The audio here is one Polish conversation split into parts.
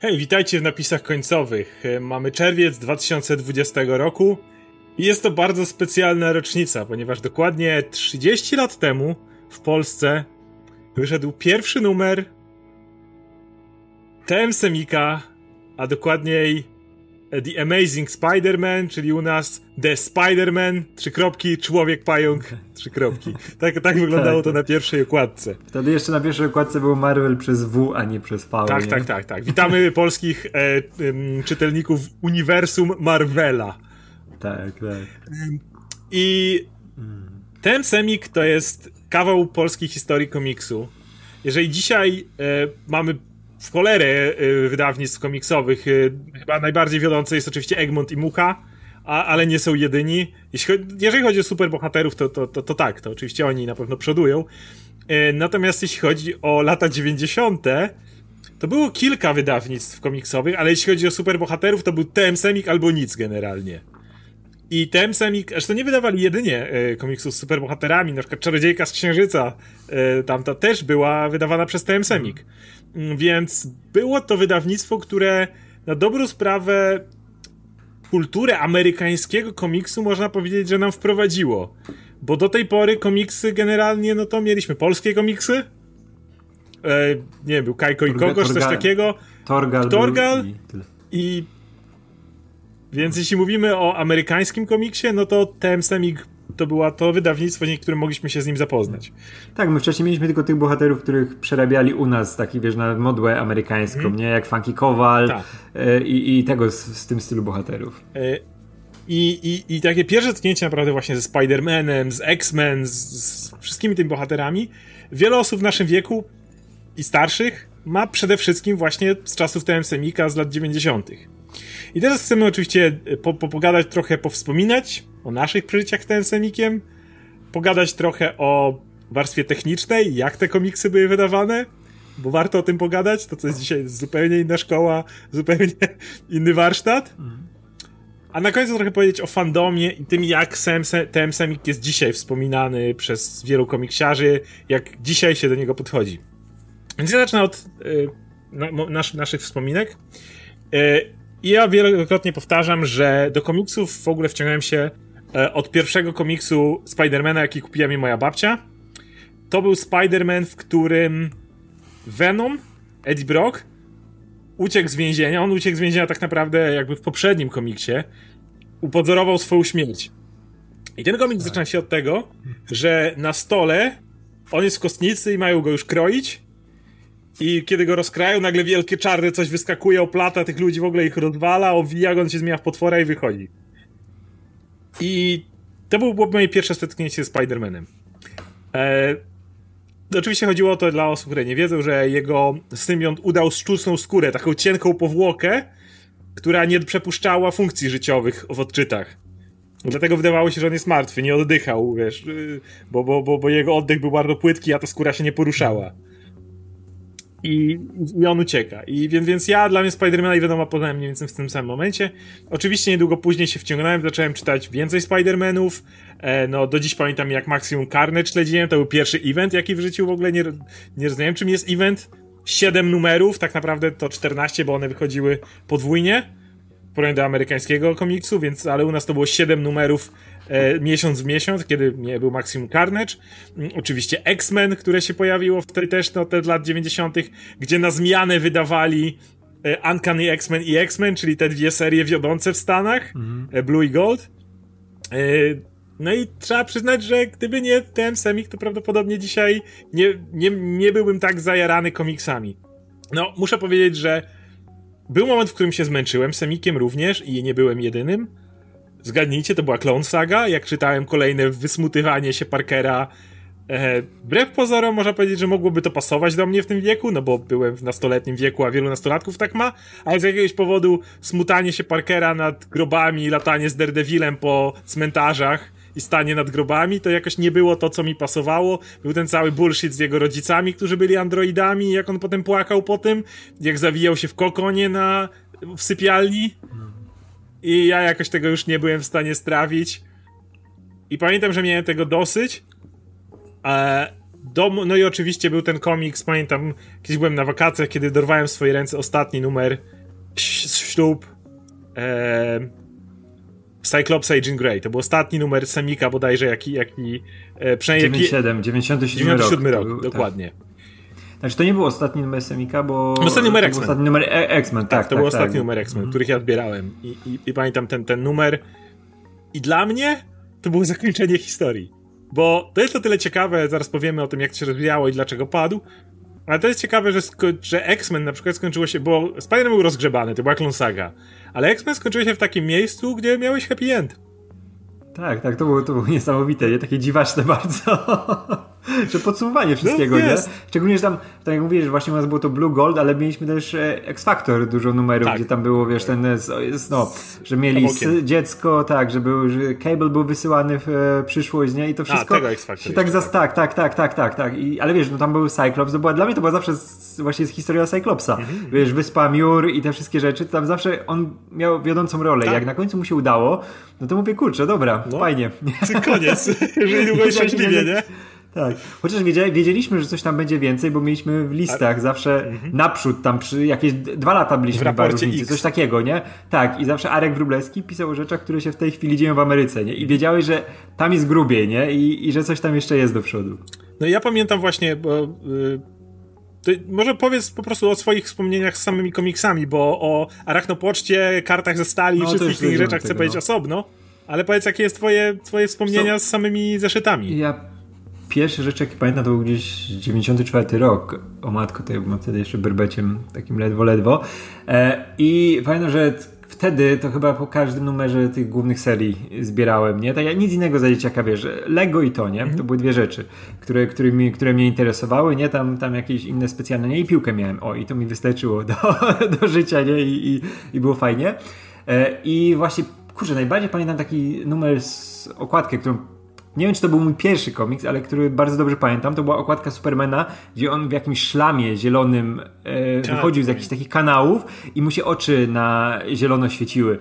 Hej, witajcie w napisach końcowych. E, mamy czerwiec 2020 roku i jest to bardzo specjalna rocznica, ponieważ dokładnie 30 lat temu w Polsce wyszedł pierwszy numer TM Semika, a dokładniej The Amazing Spider-Man, czyli u nas The Spider-Man, trzy kropki, człowiek pająk, trzy kropki. Tak, tak wyglądało to na pierwszej okładce. Wtedy jeszcze na pierwszej okładce był Marvel przez W, a nie przez V. Tak, nie? tak, tak, tak. Witamy polskich e, e, czytelników uniwersum Marvela. Tak, tak. I ten semik to jest kawał polskiej historii komiksu. Jeżeli dzisiaj e, mamy w cholerę e, wydawnictw komiksowych, e, chyba najbardziej wiodące jest oczywiście Egmont i Mucha, a, ale nie są jedyni. Jeśli, jeżeli chodzi o superbohaterów, to, to, to, to tak, to oczywiście oni na pewno przodują. E, natomiast jeśli chodzi o lata 90., to było kilka wydawnictw komiksowych, ale jeśli chodzi o superbohaterów, to był TM Semik albo nic generalnie. I TM Semik, to nie wydawali jedynie komiksów z superbohaterami, na przykład Czarodziejka z Księżyca, tamta też była wydawana przez TM Semik. Mm, Więc było to wydawnictwo, które na dobrą sprawę kulturę amerykańskiego komiksu można powiedzieć, że nam wprowadziło. Bo do tej pory komiksy generalnie, no to mieliśmy polskie komiksy. E, nie wiem, był Kajko i Torga- Kokosz, coś takiego. Torgal. Torgal? i. I więc jeśli mówimy o amerykańskim komiksie, no to TM Semik to była to wydawnictwo, dzięki którym mogliśmy się z nim zapoznać. Tak, my wcześniej mieliśmy tylko tych bohaterów, których przerabiali u nas, taki wiesz, na modłę amerykańską, nie? Jak Funky Kowal Tak. e, i, i tego z, z tym stylu bohaterów. E, I, i, I takie pierwsze tknięcie naprawdę właśnie ze Spider-Manem, z X-Men, z, z wszystkimi tymi bohaterami. Wiele osób w naszym wieku i starszych ma przede wszystkim właśnie z czasów TM Semika z lat 90. I teraz chcemy oczywiście po, po, pogadać trochę, powspominać o naszych przeżyciach z Semikiem, pogadać trochę o warstwie technicznej, jak te komiksy były wydawane, bo warto o tym pogadać, to co jest dzisiaj zupełnie inna szkoła, zupełnie inny warsztat. A na końcu trochę powiedzieć o fandomie i tym, jak Sam, TM Semik jest dzisiaj wspominany przez wielu komiksiarzy, jak dzisiaj się do niego podchodzi. Więc ja zacznę od y, na, mo- nasz, naszych wspominek. Y, ja wielokrotnie powtarzam, że do komiksów w ogóle wciągnąłem się od pierwszego komiksu Spidermana, jaki kupiła mi moja babcia. To był Spider-Man, w którym Venom, Eddie Brock, uciekł z więzienia. On uciekł z więzienia tak naprawdę jakby w poprzednim komiksie. Upozorował swoją śmierć. I ten komiks zaczyna się od tego, że na stole on jest w kostnicy i mają go już kroić. I kiedy go rozkrają, nagle wielkie czarne coś wyskakuje, oplata tych ludzi, w ogóle ich rozwala, owija, on się zmienia w potwora i wychodzi. I to było moje pierwsze zetknięcie z Spider-Manem. E, oczywiście chodziło o to dla osób, które nie wiedzą, że jego symbiont udał sztuczną skórę, taką cienką powłokę, która nie przepuszczała funkcji życiowych w odczytach. Dlatego wydawało się, że on jest martwy, nie oddychał, wiesz, yy, bo, bo, bo, bo jego oddech był bardzo płytki, a ta skóra się nie poruszała. I, I on ucieka. I więc, więc ja dla mnie Spidermana i wiadomo poznałem mniej więcej w tym samym momencie. Oczywiście niedługo później się wciągnąłem, zacząłem czytać więcej Spidermanów. E, no do dziś pamiętam jak Maximum Carnage śledziłem, to był pierwszy event, jaki w życiu w ogóle nie, nie rozumiałem czym jest event. Siedem numerów, tak naprawdę to 14, bo one wychodziły podwójnie w porównaniu do amerykańskiego komiksu, więc ale u nas to było 7 numerów e, miesiąc w miesiąc, kiedy nie był Maximum Carnage. Mm, Oczywiście X-Men, które się pojawiło wtedy też, no te lat 90., gdzie na zmianę wydawali e, Uncanny X-Men i X-Men, czyli te dwie serie wiodące w Stanach, e, Blue i Gold. E, no i trzeba przyznać, że gdyby nie ten semik, to prawdopodobnie dzisiaj nie, nie, nie byłbym tak zajarany komiksami. No, muszę powiedzieć, że był moment, w którym się zmęczyłem, Semikiem również i nie byłem jedynym. Zgadnijcie, to była Clone Saga, jak czytałem kolejne wysmutywanie się Parkera. E, wbrew pozorom można powiedzieć, że mogłoby to pasować do mnie w tym wieku, no bo byłem w nastoletnim wieku, a wielu nastolatków tak ma, ale z jakiegoś powodu smutanie się Parkera nad grobami, latanie z Daredevilem po cmentarzach i stanie nad grobami, to jakoś nie było to, co mi pasowało. Był ten cały bullshit z jego rodzicami, którzy byli androidami, jak on potem płakał po tym, jak zawijał się w kokonie na, w sypialni. I ja jakoś tego już nie byłem w stanie strawić. I pamiętam, że miałem tego dosyć. E, Dom, no i oczywiście był ten komiks, pamiętam, kiedyś byłem na wakacjach, kiedy dorwałem w swoje ręce ostatni numer ślub e, Cyclops Agent Grey. To był ostatni numer Semika bodajże, jaki, jaki e, przynajmniej... 97, 97, 97 rok. rok był, dokładnie. Tak. Znaczy to nie był ostatni numer Semika, bo... Ostatni numer X-Men. Ostatni numer e- X-Men, tak. tak to tak, był tak, ostatni numer X-Men, mhm. których ja odbierałem. I, i, I, pamiętam ten, ten numer. I dla mnie to było zakończenie historii. Bo to jest o tyle ciekawe, zaraz powiemy o tym, jak to się rozwijało i dlaczego padł. Ale to jest ciekawe, że, że X-Men na przykład skończyło się, bo Spider-Man był rozgrzebany, to była Clone Saga. Ale X-Men skończyło się w takim miejscu, gdzie miałeś happy end. Tak, tak, to było, to było niesamowite, nie? Takie dziwaczne bardzo. że podsumowanie wszystkiego, no, nie? Szczególnie, że tam, tak jak mówisz, właśnie u nas było to Blue Gold, ale mieliśmy też e, X Factor, dużo numerów, tak. gdzie tam było, wiesz, ten, no, że mieli dziecko, tak, że, był, że cable był wysyłany w e, przyszłość, nie? I to wszystko A, tego X Factor się tak, zas, tak, tak, tak, tak, tak, tak. I, ale wiesz, no tam był Cyclops, to była, dla mnie to była zawsze z, właśnie z historia Cyclopsa. Mhm. Wiesz, Wyspa Miur i te wszystkie rzeczy, tam zawsze on miał wiodącą rolę. Tak. Jak na końcu mu się udało, no to mówię, kurczę, dobra, no. fajnie. Koniec, jeżeli długo i szczęśliwie, nie? Tak. Chociaż wiedzieliśmy, że coś tam będzie więcej, bo mieliśmy w listach zawsze mhm. naprzód, tam przy jakieś dwa lata byliśmy w różnicy, coś takiego, nie? Tak, i zawsze Arek Wróblewski pisał o rzeczach, które się w tej chwili dzieją w Ameryce, nie? I wiedziałeś, że tam jest grubiej, nie? I, i że coś tam jeszcze jest do przodu. No ja pamiętam właśnie, bo... Yy... może powiedz po prostu o swoich wspomnieniach z samymi komiksami, bo o Arachnopoczcie, kartach ze stali i no, wszystkich tych rzeczach chcę powiedzieć no. osobno. Ale powiedz, jakie jest twoje, twoje wspomnienia so, z samymi zeszytami. Ja pierwsze rzeczy, jakie pamiętam, to był gdzieś 94 rok. O matko, to ja byłem wtedy jeszcze berbeciem, takim ledwo, ledwo. E, I pamiętam, że wtedy to chyba po każdym numerze tych głównych serii zbierałem, nie? Tak jak nic innego za dzieciaka, wiesz, Lego i to, nie? To były dwie rzeczy, które, którymi, które mnie interesowały, nie? Tam, tam jakieś inne specjalne, nie? I piłkę miałem, o, i to mi wystarczyło do, do życia, nie? I, i, i było fajnie. E, I właśnie, kurczę, najbardziej pamiętam taki numer z okładkę, którą nie wiem, czy to był mój pierwszy komiks, ale który bardzo dobrze pamiętam. To była okładka Supermana, gdzie on w jakimś szlamie zielonym e, tak, wychodził z jakichś takich kanałów i mu się oczy na zielono świeciły.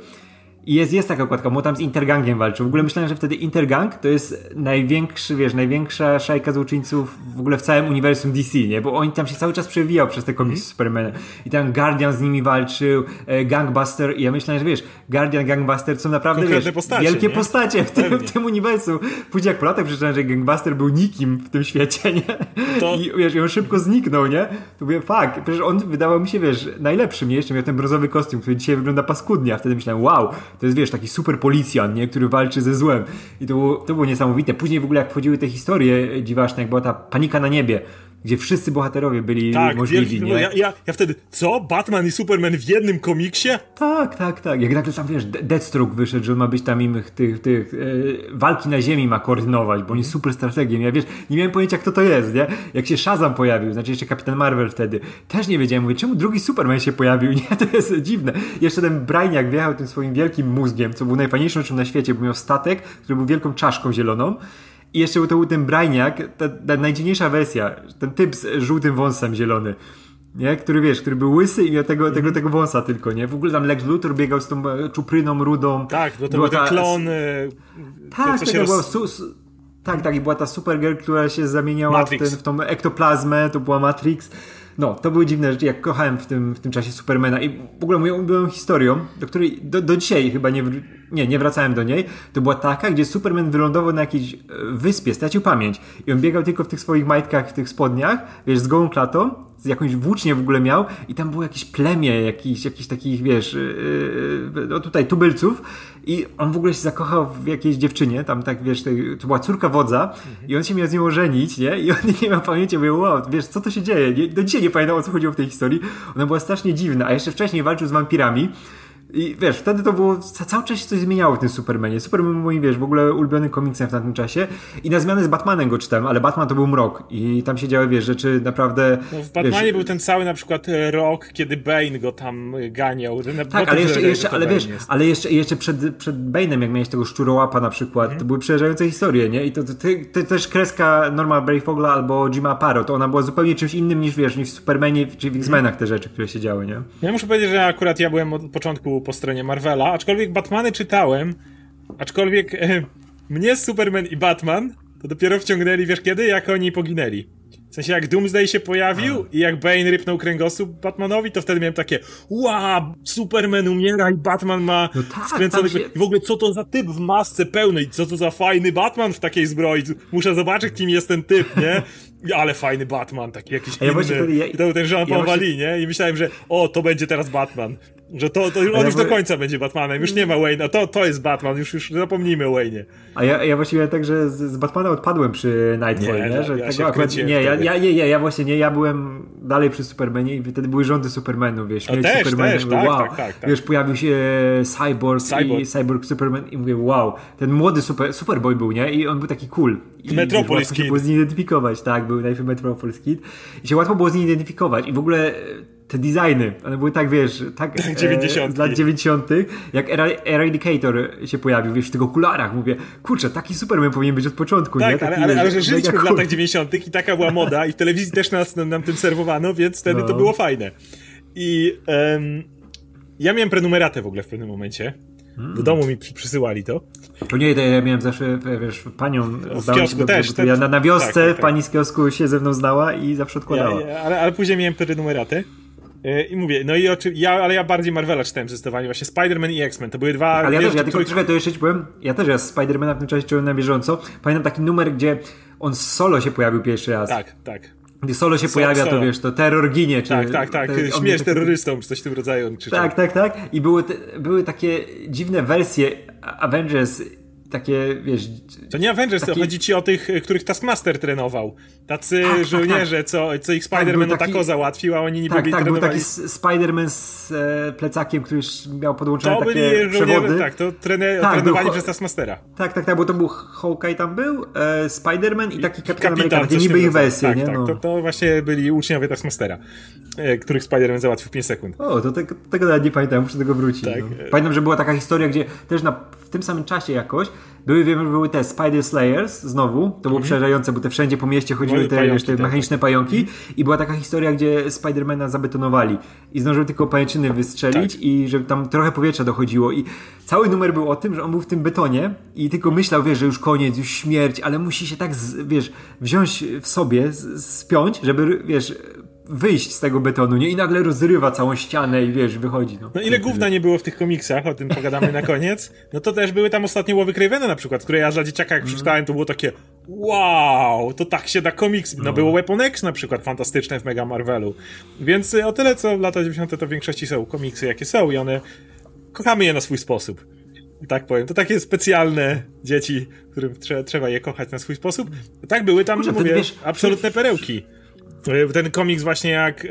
I jest, jest taka okładka, bo tam z Intergangiem walczył. W ogóle myślałem, że wtedy Intergang to jest największy, wiesz, największa szajka złoczyńców w ogóle w całym uniwersum DC, nie? Bo oni tam się cały czas przewijał przez te komiksy mm. Supermana. I tam Guardian z nimi walczył, e, Gangbuster i ja myślałem, że wiesz, Guardian, Gangbuster są naprawdę, wiesz, postacie, wielkie nie? postacie w tym, w tym uniwersum. Później jak po latach przeczytałem, że Gangbuster był nikim w tym świecie, nie? To... I wiesz, i on szybko zniknął, nie? To mówię, fuck, przecież on wydawał mi się, wiesz, najlepszym, nie? Jeszcze miał ten brązowy kostium, który dzisiaj wygląda paskudnie, a wtedy myślałem, wow, to jest, wiesz, taki super policjant, nie? Który walczy ze złem. I to było, to było niesamowite. Później w ogóle jak wchodziły te historie dziwaczne, jak była ta panika na niebie, gdzie wszyscy bohaterowie byli tak, możliwi, wielki, nie? Ja, ja, ja, wtedy, co? Batman i Superman w jednym komiksie? Tak, tak, tak. Jak nagle tam, wiesz, Deathstroke wyszedł, że on ma być tam im tych, tych e, walki na ziemi ma koordynować, bo on jest super strategiem. Ja, wiesz, nie miałem pojęcia, kto to jest, nie? Jak się Shazam pojawił, znaczy jeszcze Kapitan Marvel wtedy, też nie wiedziałem, mówię, czemu drugi Superman się pojawił, nie? To jest dziwne. Jeszcze ten Brainiak wjechał tym swoim wielkim mózgiem, co był najfajniejszą rzeczą na świecie, bo miał statek, który był wielką czaszką zieloną i jeszcze był to był ten Brajniak, ta, ta najdziwniejsza wersja, ten typ z żółtym wąsem zielony. Nie? Który wiesz, który był łysy i miał tego, mm -hmm. tego, tego wąsa tylko, nie? W ogóle tam Lex Luthor biegał z tą czupryną rudą. Tak, bo to był ten klon. Tak, to, to roz... su, su, tak, tak, i była ta Supergirl, która się zamieniała w, ten, w tą ektoplazmę, to była Matrix. No, to były dziwne rzeczy, jak kochałem w tym, w tym czasie Supermana i w ogóle moją ulubioną historią, do której do, do dzisiaj chyba nie, nie, nie wracałem do niej, to była taka, gdzie Superman wylądował na jakiejś e, wyspie, stracił pamięć. I on biegał tylko w tych swoich majtkach, w tych spodniach, wiesz, z gołą klatą, z jakąś włócznię w ogóle miał i tam było jakieś plemię jakichś, jakichś takich, wiesz, yy, no tutaj tubylców i on w ogóle się zakochał w jakiejś dziewczynie, tam tak, wiesz, to była córka wodza i on się miał z nią ożenić, nie? I on nie miał pamięci, mówię, wow, wiesz, co to się dzieje? Nie, do dzisiaj nie pamiętam, o co chodziło w tej historii. Ona była strasznie dziwna, a jeszcze wcześniej walczył z wampirami i wiesz, wtedy to było, cały czas się coś zmieniało w tym Supermanie. Superman był moim, wiesz, w ogóle ulubiony komiksem w tamtym czasie i na zmianę z Batmanem go czytałem, ale Batman to był mrok i tam się działy, wiesz, rzeczy naprawdę... No w Batmanie wiesz, był ten cały na przykład e, rok, kiedy Bane go tam ganiał. Tak, ale jeszcze, jeszcze ale wiesz, jest. ale jeszcze, jeszcze przed, przed Bane'em, jak miałeś tego szczurołapa na przykład, mm. to były przerażające historie, nie? I to, to, to, to też kreska Norma Brayfogla albo Jima Paro, to ona była zupełnie czymś innym niż, wiesz, niż w Supermanie czy w X-Menach te rzeczy, które się działy, nie? Ja muszę powiedzieć, że akurat ja byłem od początku po stronie Marvela, aczkolwiek Batmany czytałem, aczkolwiek e, mnie Superman i Batman to dopiero wciągnęli, wiesz kiedy? Jak oni poginęli. sensie jak Doomsday się pojawił i jak Bane rypnął kręgosłup Batmanowi, to wtedy miałem takie wow, Superman umiera i Batman ma no tak, skręcony... Się... I w ogóle co to za typ w masce pełnej, co to za fajny Batman w takiej zbroi, muszę zobaczyć kim jest ten typ, nie? Ale fajny Batman, taki jakiś ja inny. Wtedy, ja, I to był ten Jean Paul ja właśnie... nie? I myślałem, że o, to będzie teraz Batman. Że to, to on ja już do końca będzie Batmanem, już nie ma Wayne'a, to, to jest Batman, już, już zapomnijmy o Wayne'ie. A ja, ja właściwie także z, z Batmana odpadłem przy Nightfall, nie? nie? Że ja tego akurat, nie, ja, ja, nie, nie, ja właśnie nie, ja byłem dalej przy Supermanie i wtedy były rządy Supermanów, wiesz, śmierć też, Supermana, też, tak, wow, tak, tak, tak, wiesz, pojawił się Cyborg, Cyborg. i Cyborg Superman i mówię, wow, ten młody super, Superboy był, nie? I on był taki cool. I Metropolis Kid. było z nim identyfikować, tak, był najpierw Metropolis Kid i się łatwo było z nim identyfikować i w ogóle te designy, one były tak, wiesz, tak 90. E, z lat 90., jak Eradicator się pojawił, wiesz, w tych okularach, mówię, kurczę, taki Superman powinien być od początku, tak, nie? Taki, ale, ale, ale że żyliśmy w latach 90. i taka była moda i w telewizji też nas, nam tym serwowano, więc wtedy no. to było fajne. I um, ja miałem prenumeratę w ogóle w pewnym momencie. Do domu mi przysyłali to. To nie, ja miałem zawsze, wiesz, panią w kiosku też, też. Ja na, na wiosce tak, tak, tak. pani z kiosku się ze mną znała i zawsze odkładała. Ja, ja, ale, ale później miałem prenumeratę. E, I mówię, no i oczy, ja, ale ja bardziej Marvela czytałem zdecydowanie, właśnie Spider-Man i X-Men, to były dwa... Ale ja też, ja tylko, czekaj, to jeszcze ci powiem, ja też ja Spider-Mana w tym czasie czytałem na bieżąco, pamiętam taki numer, gdzie on solo się pojawił pierwszy raz. Tak, tak. Solo się pojawia, solo. to wiesz, to terror ginie. Czy, tak, tak, tak. Te, Śmierć terrorystą, czy coś w tym rodzaju. Tak, tak, tak. I były, te, były takie dziwne wersje Avengers takie, wiesz... To nie Avengers, taki... chodzi ci o tych, których Taskmaster trenował. Tacy tak, żołnierze, tak, tak. Co, co ich Spider-Man tak, taki... tako załatwił, a oni nie tak, byli tak, trenowali. był taki Spider-Man z e, plecakiem, który już miał podłączone to takie byli przewody. Tak, to trene, tak, trenowali był, przez Taskmastera. Tak, tak, tak, bo to był Hawkeye tam był, e, Spider-Man i taki Kapitan Ameryka, takie niby ich wersje, tak, nie? Tak, no. to, to właśnie byli uczniowie Taskmastera, e, których Spider-Man załatwił w 5 sekund. O, to tego, tego nawet nie pamiętam, muszę do tego wrócić. Tak. No. Pamiętam, że była taka historia, gdzie też na, w tym samym czasie jakoś były, wiem, były te Spider Slayers znowu, to było mm. przerażające, bo te wszędzie po mieście chodziły te, pająki, te tak, mechaniczne tak. pająki mm. i była taka historia, gdzie Spidermana zabetonowali i zdążył tylko pajęczyny wystrzelić tak. i żeby tam trochę powietrza dochodziło i cały numer był o tym, że on był w tym betonie i tylko myślał, wiesz, że już koniec, już śmierć, ale musi się tak, wiesz, wziąć w sobie, spiąć, żeby, wiesz, wyjść z tego betonu, nie? I nagle rozrywa całą ścianę i wiesz, wychodzi. No, no ile gówna nie było w tych komiksach, o tym pogadamy na koniec. No to też były tam ostatnie łowy Cravena na przykład, które ja dla dzieciaka jak przeczytałem, to było takie wow, to tak się da komiks. No, no było Weapon X na przykład fantastyczne w Mega Marvelu. Więc o tyle co lata 90. to w większości są komiksy jakie są i one kochamy je na swój sposób. Tak powiem. To takie specjalne dzieci, którym trzeba, trzeba je kochać na swój sposób. Tak były tam, Kurczę, mówię, wiesz, absolutne perełki. E, ten komiks właśnie jak e,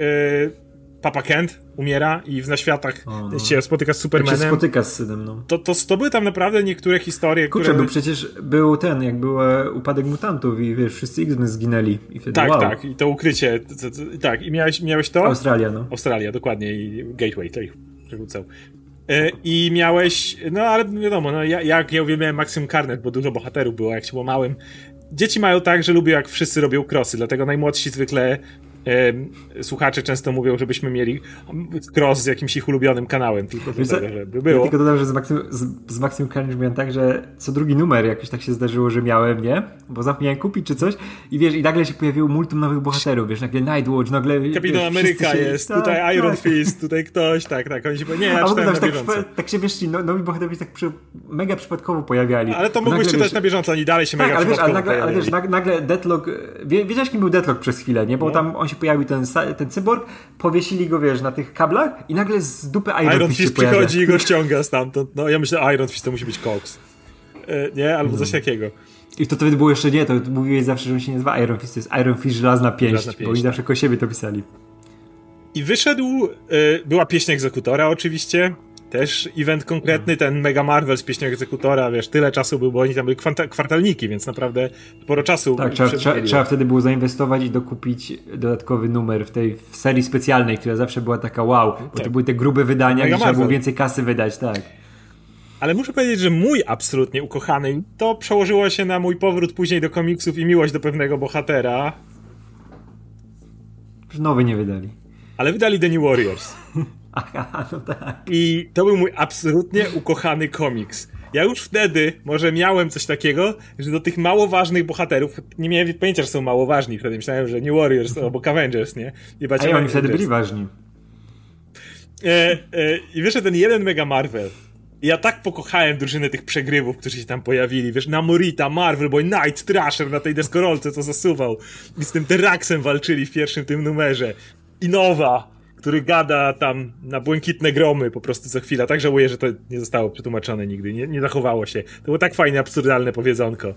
Papa Kent umiera i w Zaświatach o, no. się spotyka z Supermanem. się spotyka z synem, no. To, to, to były tam naprawdę niektóre historie, Kurczę, które... był przecież był ten, jak był e, upadek mutantów i wiesz, wszyscy X-Men zginęli. I wtedy, tak, wow. tak. I to ukrycie. To, to, tak, i miałeś, miałeś to? Australia, no. Australia, dokładnie. I Gateway, to ich przerzucał. I miałeś, no ale wiadomo, no, ja, jak ja uwielbiałem Maximum Carnet, bo dużo bohaterów było, jak się było małym, dzieci mają tak, że lubią jak wszyscy robią krosy, dlatego najmłodsi zwykle słuchacze często mówią, żebyśmy mieli cross z jakimś ich ulubionym kanałem, tylko Wiesz, tego, żeby było. Ja tylko dodam, że z Maximum, z, z Carnage miałem tak, że co drugi numer jakoś tak się zdarzyło, że miałem, nie? Bo zapomniałem kupić czy coś i wiesz, i nagle się pojawiło multum nowych bohaterów, wiesz, nagle Nightwatch, nagle... Kapitan Ameryka się... jest, tak, tutaj Iron tak. Fist, tutaj ktoś, tak, tak, oni się... Nie, ja czytałem na tak, tak się, wiesz, ci no, nowi bohaterowie tak przy, mega przypadkowo pojawiali. Ale to mógłbyś czytać wiesz, na bieżąco, oni dalej się tak, mega ale wiesz, ale nagle, ale wiesz, nagle Deathlock, wie, wiedziałeś kim był Deathlock przez chwilę, nie? Bo no. tam on się pojawił ten ten, cyborg, powiesili go, wiesz, na tych kablach i nagle z dupy Iron, Iron Fist, Fist przychodzi i go ściąga stamtąd. No ja myślę, Iron Fist to musi być Cox. E, nie? Albo coś takiego. I to wtedy było jeszcze nie, to mówiłeś zawsze, że on się nie nazywa Iron Fist, to jest Iron Fist żelazna pięść, żelazna pięść bo oni tak. zawsze ko siebie to pisali. I wyszedł, y, była pieśń egzekutora oczywiście, też event konkretny, ten Mega Marvel z pieśnią egzekutora, wiesz, tyle czasu był, bo oni tam byli kwartalniki, więc naprawdę sporo czasu. Tak, trzeba, trzeba, trzeba, wtedy było zainwestować i dokupić dodatkowy numer w tej w serii specjalnej, która zawsze była taka wow, bo tak. to były te grube wydania, Mega gdzie trzeba było więcej kasy wydać, tak. Ale muszę powiedzieć, że mój absolutnie ukochany, to przełożyło się na mój powrót później do komiksów i miłość do pewnego bohatera. Nowy nie wydali. Ale wydali The New Warriors. Aha, no tak. I to był mój absolutnie ukochany komiks. ja już wtedy może miałem coś takiego, że do tych mało ważnych bohaterów, nie miałem pojęcia, że są mało ważni, wtedy myślałem, że New Warriors obok Avengers, nie? I A oni wtedy byli ważni. E, e, I wiesz, że ten jeden Mega Marvel, ja tak pokochałem drużynę tych przegrywów, którzy się tam pojawili. Wiesz, Namorita, Marvel Boy, Night Trasher na tej deskorolce, co zasuwał. I z tym Teraxem walczyli w pierwszym tym numerze. I Nowa, który gada tam na błękitne gromy po prostu co chwila. Tak żałuję, że to nie zostało przetłumaczone nigdy. Nie, nie zachowało się. To było tak fajne, absurdalne powiedzonko.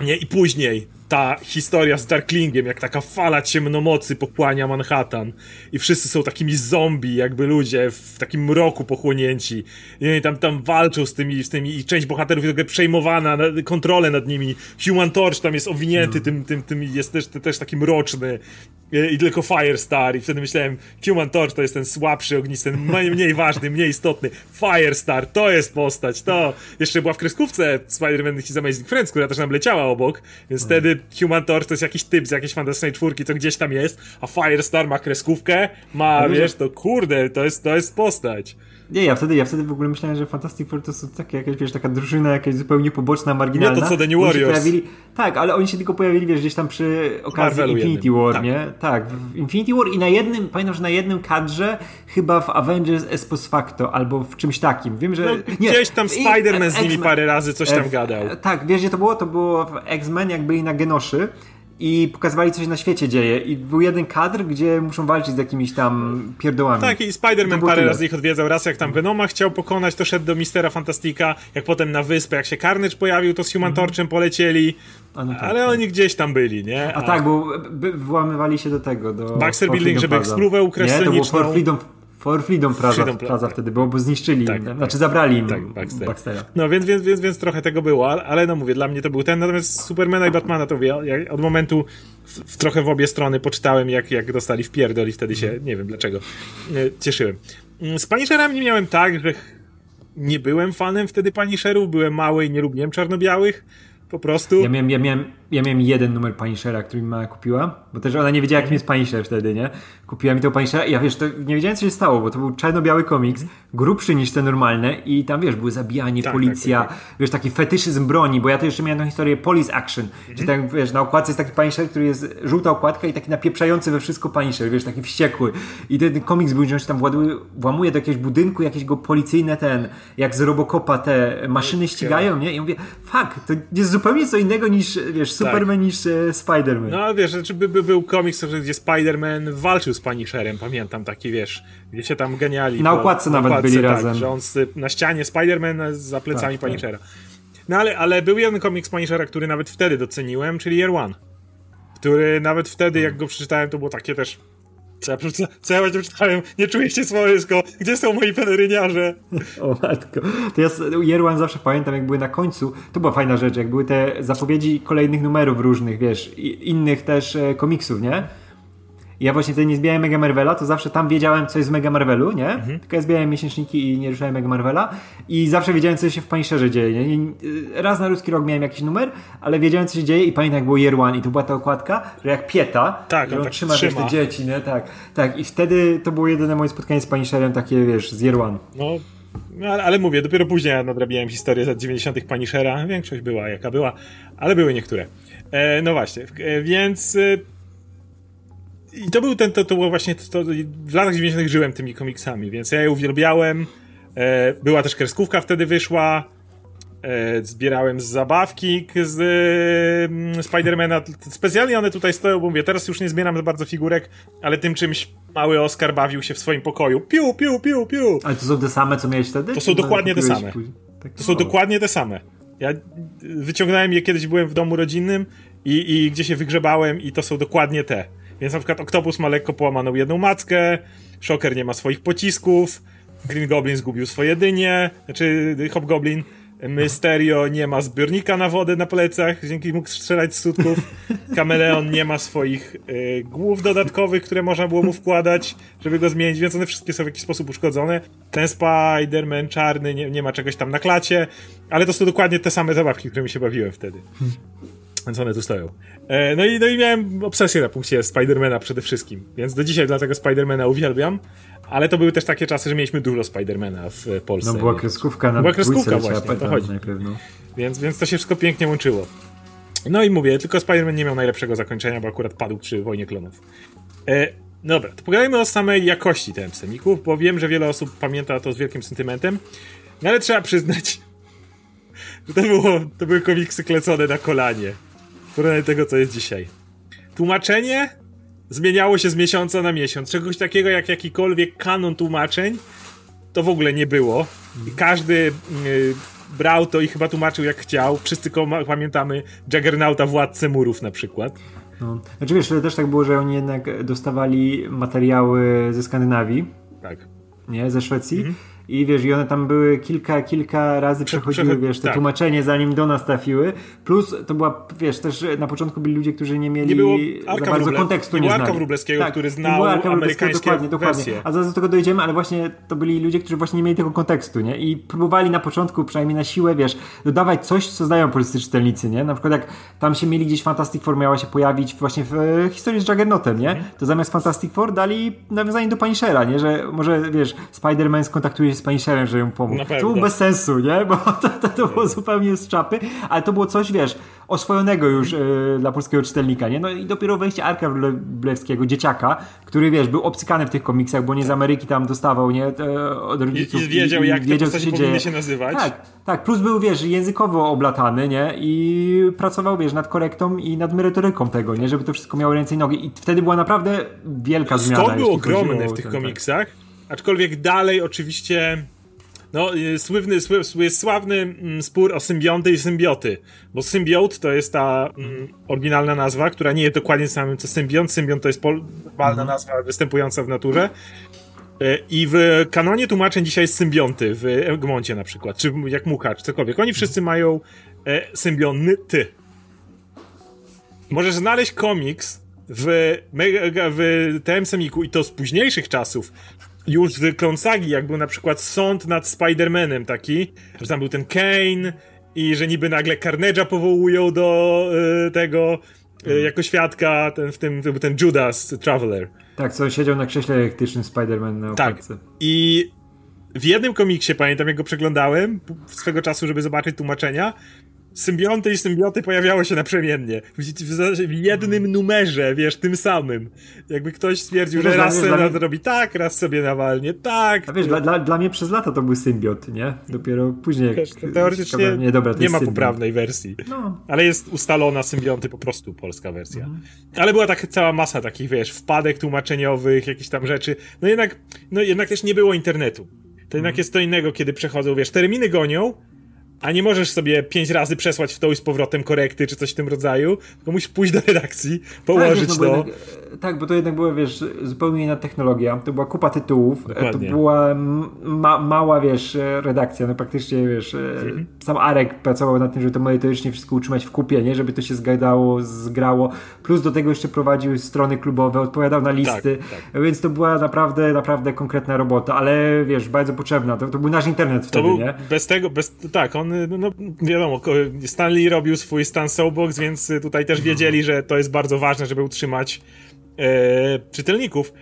Nie, i później ta historia z Darklingiem, jak taka fala ciemnomocy pochłania Manhattan i wszyscy są takimi zombie, jakby ludzie w takim mroku pochłonięci i tam, tam walczą z tymi, z tymi i część bohaterów jest przejmowana, kontrolę nad nimi. Human Torch tam jest owinięty no. tym, tym, tym jest też, też taki mroczny i tylko Firestar i wtedy myślałem Human Torch to jest ten słabszy ognisty, ten mniej ważny, mniej istotny Firestar, to jest postać, to jeszcze była w kreskówce Spider-Man His Amazing Friends, która też nam leciała obok, więc hmm. wtedy Human Torch to jest jakiś typ z jakiejś fantastycznej czwórki, co gdzieś tam jest, a Firestar ma kreskówkę, ma, wiesz, to kurde, to jest, to jest postać. Nie, ja wtedy, ja wtedy w ogóle myślałem, że Fantastic Four to są takie jakaś, wiesz, taka drużyna jakaś zupełnie poboczna, marginalna. Nie to co The New Warriors. Pojawili, tak, ale oni się tylko pojawili, wiesz, gdzieś tam przy okazji Marvelu Infinity jednym. War, tak. nie? Tak, w Infinity War i na jednym, pamiętam, że na jednym kadrze chyba w Avengers es post facto, albo w czymś takim. Wiem, że... No, nie, gdzieś tam Spider-Man z nimi parę razy coś tam gadał. Tak, wiesz, gdzie to było? To było w X-Men, jak byli na Genoszy i pokazywali, co się na świecie dzieje. I był jeden kadr, gdzie muszą walczyć z jakimiś tam pierdołami. Tak, i Spider-Man parę razy ich odwiedzał. Raz jak tam Venoma chciał pokonać, to szedł do Mistera Fantastika. Jak potem na wyspę, jak się Carnage pojawił, to z Human mhm. Torchem polecieli. No tak, ale tak. oni gdzieś tam byli, nie? A, A tak, bo włamywali się do tego, do... Baxter Building, żeby spróbę ukryć Nie, to było For Freedom For Freedom Plaza, Freedom Plaza wtedy było, bo zniszczyli, tak, im, znaczy zabrali im tak, Baxter. Baxtera. No więc, więc, więc, więc trochę tego było, ale no mówię, dla mnie to był ten, natomiast Supermana i Batmana to wie, ja od momentu w, w trochę w obie strony poczytałem, jak, jak dostali w pierdol i wtedy się, nie wiem dlaczego, cieszyłem. Mm, z Punisherami nie miałem tak, że nie byłem fanem wtedy Punisherów, byłem mały i nie lubiłem czarno-białych, po prostu. Ja miałem, ja miałem, ja miałem jeden numer Punishera, który mi mama kupiła, bo też ona nie wiedziała, jakim jest Punisher wtedy, nie? Kupiła mi tego Punishera i ja wiesz, to nie wiedziałem, co się stało, bo to był czarno-biały komiks, grubszy niż te normalne i tam, wiesz, były zabijanie, tak, policja, tak, tak, tak. wiesz, taki fetyszyzm broni, bo ja to jeszcze miałem tą historię Police Action, mhm. że tak, wiesz, na okładce jest taki Punisher, który jest żółta okładka i taki napieprzający we wszystko Punisher, wiesz, taki wściekły. I ten, komiks był, że on się tam właduje, włamuje do jakiegoś budynku, jakieś go policyjne ten, jak z Robocopa te maszyny ścigają, nie? I mówię, fuck, to jest zupełnie co innego niż, wiesz, Superman tak. niż e, Spider-Man. No wiesz, czy by, by był komiks, gdzie Spider-Man walczył z Punisherem, pamiętam taki, wiesz, gdzie się tam geniali. Na okładce nawet okładce, byli tak, razem. Że on na ścianie Spider-Man za plecami tak, tak. Punishera. No ale, ale był jeden komiks Punishera, który nawet wtedy doceniłem, czyli Year One. Który nawet wtedy, jak go przeczytałem, to było takie też co ja, co, ja będzie czytałem? Nie czuję się słowisko. Gdzie są moi peleryniarze? O matko. To ja Jerwan zawsze pamiętam, jak były na końcu. To była fajna rzecz, jak były te zapowiedzi kolejnych numerów różnych, wiesz, innych też e, komiksów, nie? Ja właśnie wtedy nie zbierałem Mega Marvela, to zawsze tam wiedziałem, co jest w Mega Marvelu, nie? Mhm. Tylko ja zbierałem miesięczniki i nie ruszałem Mega Marvela i zawsze wiedziałem, co się w Punisherze dzieje, nie? Raz na ruski rok miałem jakiś numer, ale wiedziałem, co się dzieje i pamiętam, jak było Year One i to była ta okładka, że jak Pieta, tak, on tak trzyma, trzyma. te dzieci, nie? Tak, tak. I wtedy to było jedyne moje spotkanie z Punisherem, takie, wiesz, z Year One. No, no ale, mówię, dopiero później ja nadrabiałem historię z lat 90. Punishera. Większość była jaka była, ale były niektóre. E, no właśnie, e, więc e, i to był ten, to, to było właśnie, to, w latach 90. żyłem tymi komiksami, więc ja je uwielbiałem. E, była też kreskówka wtedy wyszła. E, zbierałem z zabawki z e, Spidermana. Specjalnie one tutaj stoją, bo mówię, teraz już nie zbieram za bardzo figurek, ale tym czymś mały Oscar bawił się w swoim pokoju. Piu, piu, piu, piu. Ale to są te same, co miałeś wtedy? To są dokładnie te same. Tak, to są dokładnie te same. Ja wyciągnąłem je kiedyś, byłem w domu rodzinnym i, i gdzie się wygrzebałem i to są dokładnie te. Więc na przykład Octopus ma lekko połamaną jedną mackę, Shocker nie ma swoich pocisków, Green Goblin zgubił swoje dynie, znaczy Hobgoblin, Mysterio nie ma zbiornika na wodę na plecach, dzięki mógł strzelać z sutków. Kameleon nie ma swoich y, głów dodatkowych, które można było mu wkładać, żeby go zmienić, więc one wszystkie są w jakiś sposób uszkodzone. Ten Spider-Man czarny nie, nie ma czegoś tam na klacie, ale to są dokładnie te same zabawki, którymi się bawiłem wtedy. Więc one tu stoją. E, no, i, no i miałem obsesję na punkcie Spidermana przede wszystkim. Więc do dzisiaj dlatego Spidermana uwielbiam. ale to były też takie czasy, że mieliśmy dużo Spidermana w Polsce. No była kreskówka na Była kreskówka właśnie, to chodzi. No. więc, więc to się wszystko pięknie łączyło. No i mówię, tylko Spider-Man nie miał najlepszego zakończenia, bo akurat padł przy Wojnie Klonów. E, dobra, to pogadajmy o samej jakości TM-semików, bo wiem, że wiele osób pamięta to z wielkim sentymentem, no ale trzeba przyznać, że to, było, to były komiksy klecone na kolanie w porównaniu do tego, co jest dzisiaj. Tłumaczenie zmieniało się z miesiąca na miesiąc. Czegoś takiego jak jakikolwiek kanon tłumaczeń to w ogóle nie było. I każdy y, brał to i chyba tłumaczył jak chciał. Wszyscy pamiętamy Juggernauta Władcę Murów na przykład. No. Znaczy wiesz, też tak było, że oni jednak dostawali materiały ze Skandynawii. Tak. Nie, ze Szwecji. Mhm i wiesz, i one tam były kilka, kilka razy przechodziły, wiesz, te tak. tłumaczenie zanim do nas trafiły, plus to była, wiesz, też na początku byli ludzie, którzy nie mieli nie było za bardzo Wróble, kontekstu, nie, nie znali. Wróblewskiego, tak, który znał amerykańskie dokładnie, dokładnie. A zaraz do tego dojdziemy, ale właśnie to byli ludzie, którzy właśnie nie mieli tego kontekstu, nie? I próbowali na początku, przynajmniej na siłę, wiesz, dodawać coś, co znają polscy czytelnicy, nie? Na przykład jak tam się mieli gdzieś Fantastic Four miała się pojawić właśnie w e, historii z Juggernautem, nie? Mhm. To zamiast Fantastic Four dali nawiązanie do Punishera, nie? Że może, wiesz, Spider-Man skontaktuje się z Punisherem, że ją pomógł. To było bez sensu, nie? Bo to, to, to było zupełnie z czapy, ale to było coś, wiesz, oswojonego już yy, dla polskiego czytelnika, nie? No i dopiero wejście Arka Wlewskiego, dzieciaka, który, wiesz, był obcykany w tych komiksach, bo nie z Ameryki tam dostawał, nie? Od rodziców. I, i wiedział, i, jak wiedział, te postaci powinny się nazywać. Tak, tak. Plus był, wiesz, językowo oblatany, nie? I pracował, wiesz, nad korektą i nad merytoryką tego, nie? Żeby to wszystko miało ręce i nogi. I wtedy była naprawdę wielka zmiana. Skok był ogromny w tych komiksach. Aczkolwiek dalej oczywiście no, sływny, jest sławny mm, spór o symbionty i symbioty, bo symbiot to jest ta mm, oryginalna nazwa, która nie jest dokładnie samym co symbiont. Symbiont to jest normalna mhm. nazwa występująca w naturze. Y, I w kanonie tłumaczeń dzisiaj jest symbionty, w Egmoncie na przykład, czy jak Mucha, czy cokolwiek. Oni wszyscy mają e, symbionty. ty. Możesz znaleźć komiks w, w TM Semiku i to z późniejszych czasów, już z Klonsagi, jak był na przykład sąd nad Spider-Manem taki, że tam był ten Kane i że niby nagle Carnage'a powołują do y, tego y, jako świadka, ten, w tym to był ten Judas Traveler. Tak, co siedział na krześle elektrycznym Spider-Man na okładce. Tak. I w jednym komiksie, pamiętam, jak go przeglądałem swego czasu, żeby zobaczyć tłumaczenia, symbionty i symbioty pojawiały się naprzemiennie. W jednym numerze, wiesz, tym samym. Jakby ktoś stwierdził, że raz sobie mnie... robi tak, raz sobie nawalnie tak. A wiesz, dla, dla, dla mnie przez lata to był symbiot, nie? Dopiero później jak wiesz, teoretycznie nie, dobra, nie ma symbiot. poprawnej wersji. No. Ale jest ustalona symbionty po prostu polska wersja. Mhm. Ale była tak cała masa takich, wiesz, wpadek tłumaczeniowych, jakichś tam rzeczy. No jednak, no jednak też nie było internetu. To jednak mhm. jest to innego, kiedy przechodzą, wiesz, terminy gonią, a nie możesz sobie pięć razy przesłać w to i z powrotem korekty czy coś w tym rodzaju, tylko musisz pójść do redakcji, położyć tak, to. Jednak, tak, bo to jednak była, wiesz, zupełnie inna technologia. To była kupa tytułów, Dokładnie. to była ma, mała, wiesz, redakcja, no praktycznie, wiesz, mhm. sam Arek pracował nad tym, żeby to merytorycznie wszystko utrzymać w kupie, nie? Żeby to się zgadało, zgrało. Plus do tego jeszcze prowadził strony klubowe, odpowiadał na listy, tak, tak. więc to była naprawdę, naprawdę konkretna robota, ale wiesz, bardzo potrzebna. To, to był nasz internet wtedy, był, nie? Bez tego, bez, tak, on no, no wiadomo, Stanley robił swój Stan Soapbox, więc tutaj też wiedzieli, że to jest bardzo ważne, żeby utrzymać e, czytelników.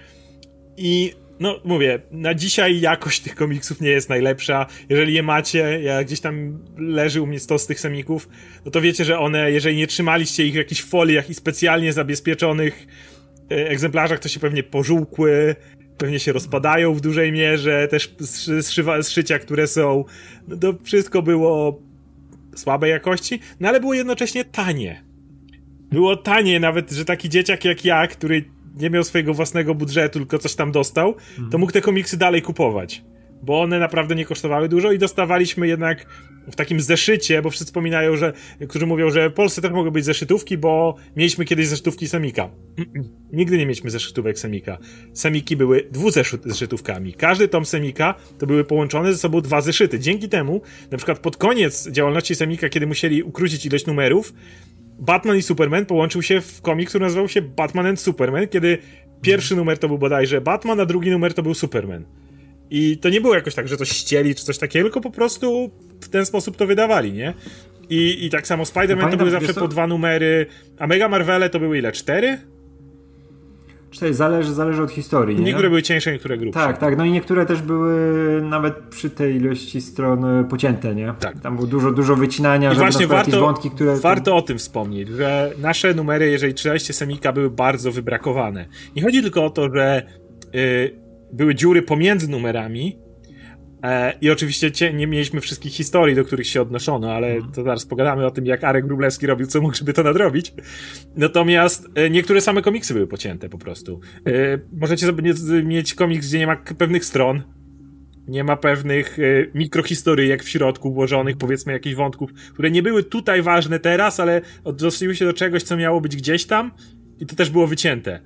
I no mówię, na dzisiaj jakość tych komiksów nie jest najlepsza. Jeżeli je macie, ja gdzieś tam leży u mnie stos tych semików, no to wiecie, że one, jeżeli nie trzymaliście ich w jakichś foliach i specjalnie zabezpieczonych e, egzemplarzach, to się pewnie pożółkły, pewnie się rozpadają w dużej mierze, też zszywa, zszycia, które są, no to wszystko było słabej jakości, no ale było jednocześnie tanie. Było tanie nawet, że taki dzieciak jak ja, który nie miał swojego własnego budżetu, tylko coś tam dostał, to mhm. mógł te komiksy dalej kupować bo one naprawdę nie kosztowały dużo i dostawaliśmy jednak w takim zeszycie, bo wszyscy wspominają, że, którzy mówią, że w Polsce też mogą być zeszytówki, bo mieliśmy kiedyś zeszytówki Semika. Nigdy nie mieliśmy zeszytówek Semika. Semiki były dwuzeszytówkami. Każdy tom Semika to były połączone ze sobą dwa zeszyty. Dzięki temu, na przykład pod koniec działalności Semika, kiedy musieli ukrócić ilość numerów, Batman i Superman połączył się w komik, który nazywał się Batman and Superman, kiedy pierwszy numer to był bodajże Batman, a drugi numer to był Superman. I to nie było jakoś tak, że coś ścieli czy coś takiego, tylko po prostu w ten sposób to wydawali, nie? I, i tak samo Spider-Man to były zawsze po dwa numery, a Mega Marvele to były ile? Cztery? Cztery, zależy, zależy od historii. Nie? Niektóre były cieńsze, niektóre grubsze. Tak, tak. No i niektóre też były nawet przy tej ilości stron e, pocięte, nie? Tak. Tam było dużo, dużo wycinania, I właśnie warto, wątki, które... warto o tym wspomnieć, że nasze numery, jeżeli czytaliście Semika, były bardzo wybrakowane. Nie chodzi tylko o to, że y, były dziury pomiędzy numerami, I oczywiście nie mieliśmy wszystkich historii, do których się odnoszono, ale mhm. to zaraz pogadamy o tym, jak Arek Grublewski robił, co mógł, żeby to nadrobić. Natomiast e, niektóre same komiksy były pocięte po prostu. E, możecie sobie mieć komiks, gdzie nie ma pewnych stron, nie ma pewnych mikrohistoryjek w środku włożonych, powiedzmy jakichś wątków, które nie były tutaj ważne teraz, ale odnosiły się do czegoś, co miało być gdzieś tam i to też było wycięte.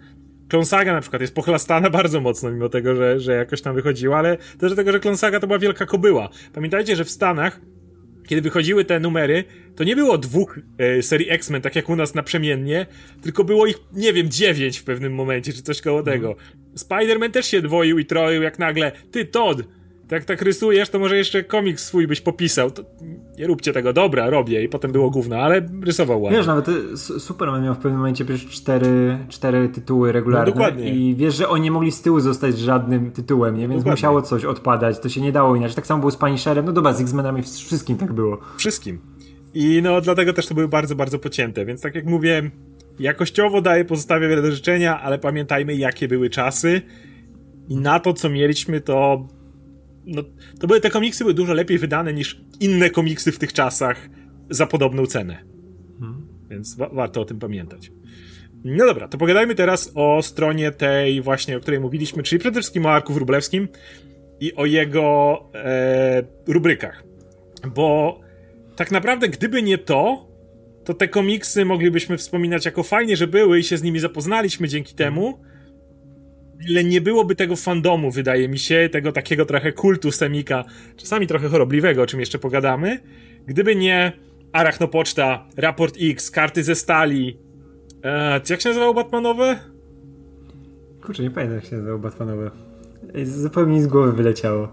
Klonsaga na przykład jest pochlastana bardzo mocno, mimo tego, że, że jakoś tam wychodziła, ale też dlatego, że Klonsaga to była wielka kobyła. Pamiętajcie, że w Stanach kiedy wychodziły te numery, to nie było dwóch e, serii X-Men, tak jak u nas naprzemiennie, tylko było ich, nie wiem, dziewięć w pewnym momencie, czy coś koło tego. Mm. Spider-Man też się dwoił i troił, jak nagle, ty Todd, jak tak rysujesz, to może jeszcze komiks swój byś popisał. To nie róbcie tego, dobra, robię. I potem było gówno, ale rysował ładnie. Wiesz, nawet Superman miał w pewnym momencie przecież cztery, cztery tytuły regularne. No, dokładnie. I wiesz, że oni nie mogli z tyłu zostać żadnym tytułem, nie? więc dokładnie. musiało coś odpadać. To się nie dało inaczej. Tak samo było z Punisherem. No dobra, z X-Menami wszystkim tak było. Wszystkim. I no dlatego też to były bardzo, bardzo pocięte. Więc tak jak mówię, jakościowo daje, pozostawia wiele do życzenia, ale pamiętajmy, jakie były czasy. I na to, co mieliśmy, to no, to były te komiksy były dużo lepiej wydane niż inne komiksy w tych czasach za podobną cenę. Hmm. Więc wa warto o tym pamiętać. No dobra, to pogadajmy teraz o stronie tej właśnie, o której mówiliśmy, czyli przede wszystkim o Arku Wróblewskim i o jego e, rubrykach. Bo tak naprawdę, gdyby nie to, to te komiksy moglibyśmy wspominać jako fajnie, że były i się z nimi zapoznaliśmy dzięki temu, ile nie byłoby tego fandomu, wydaje mi się, tego takiego trochę kultu Semika, czasami trochę chorobliwego, o czym jeszcze pogadamy, gdyby nie Arachnopoczta, Raport X, karty ze stali. E, jak się nazywało Batmanowe? Kurczę, nie pamiętam jak się nazywało Batmanowe. Zupełnie mi z głowy wyleciało.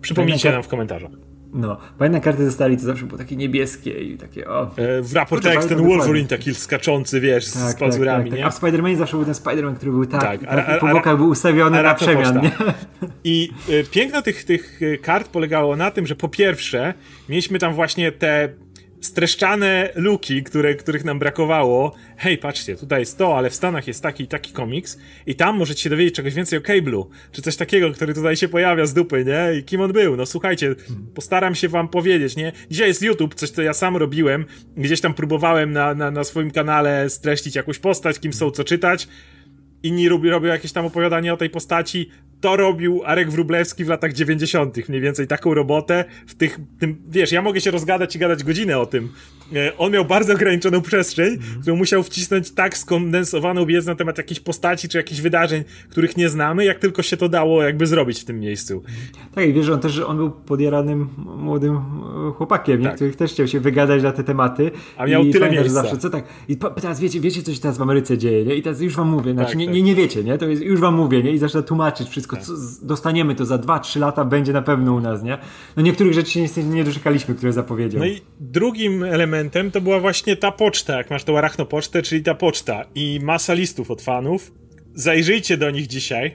Przypomnijcie nam w komentarzach. No, pamiętam karty ze stali to zawsze było takie niebieskie i takie o. E, w Raport X ten Wolverine taki skaczący, wiesz, tak, z tak, pazurami, tak, tak, nie? A w Spider-Manie zawsze był ten Spider-Man, który był tak, tak a, a, po bokach był ustawiony na przemian, nie? I y, piękno tych, tych e, kart polegało na tym, że po pierwsze mieliśmy tam właśnie te streszczane luki, które, których nam brakowało. Hej, patrzcie, tutaj jest to, ale w Stanach jest taki taki komiks i tam możecie się dowiedzieć czegoś więcej o Cable'u, czy coś takiego, który tutaj się pojawia z dupy, nie? I kim on był? No słuchajcie, postaram się wam powiedzieć, nie? Dzisiaj jest YouTube, coś, co ja sam robiłem, gdzieś tam próbowałem na, na, na swoim kanale streścić jakąś postać, kim są, co czytać, inni robią jakieś tam opowiadanie o tej postaci, to robił Arek Wrublewski w latach 90. mniej więcej taką robotę w tych, tym, wiesz, ja mogę się rozgadać i gadać godzinę o tym. E, on miał bardzo ograniczoną przestrzeń, mm. którą musiał wcisnąć tak skondensowaną wiedzę na temat jakiejś postaci czy jakichś wydarzeń, których nie znamy, jak tylko się to dało jakby zrobić w tym miejscu. Tak, i wiesz, on też, że on był podjaranym młodym chłopakiem, tak. których też chciał się wygadać na te tematy. A miał I tyle miejsca. zawsze, co tak, i teraz wiecie, wiecie, co się teraz w Ameryce dzieje, nie? I teraz już wam mówię, znaczy tak, nie, tak. nie, nie wiecie, nie? To jest, już wam mówię, nie? I zaczyna tłumaczyć wszystko, co dostaniemy to za 2-3 lata, będzie na pewno u nas, nie? No niektórych rzeczy się niestety nie doczekaliśmy, które zapowiedział. No i drugim elementem to była właśnie ta poczta, jak masz tą arachnopocztę, czyli ta poczta i masa listów od fanów. Zajrzyjcie do nich dzisiaj,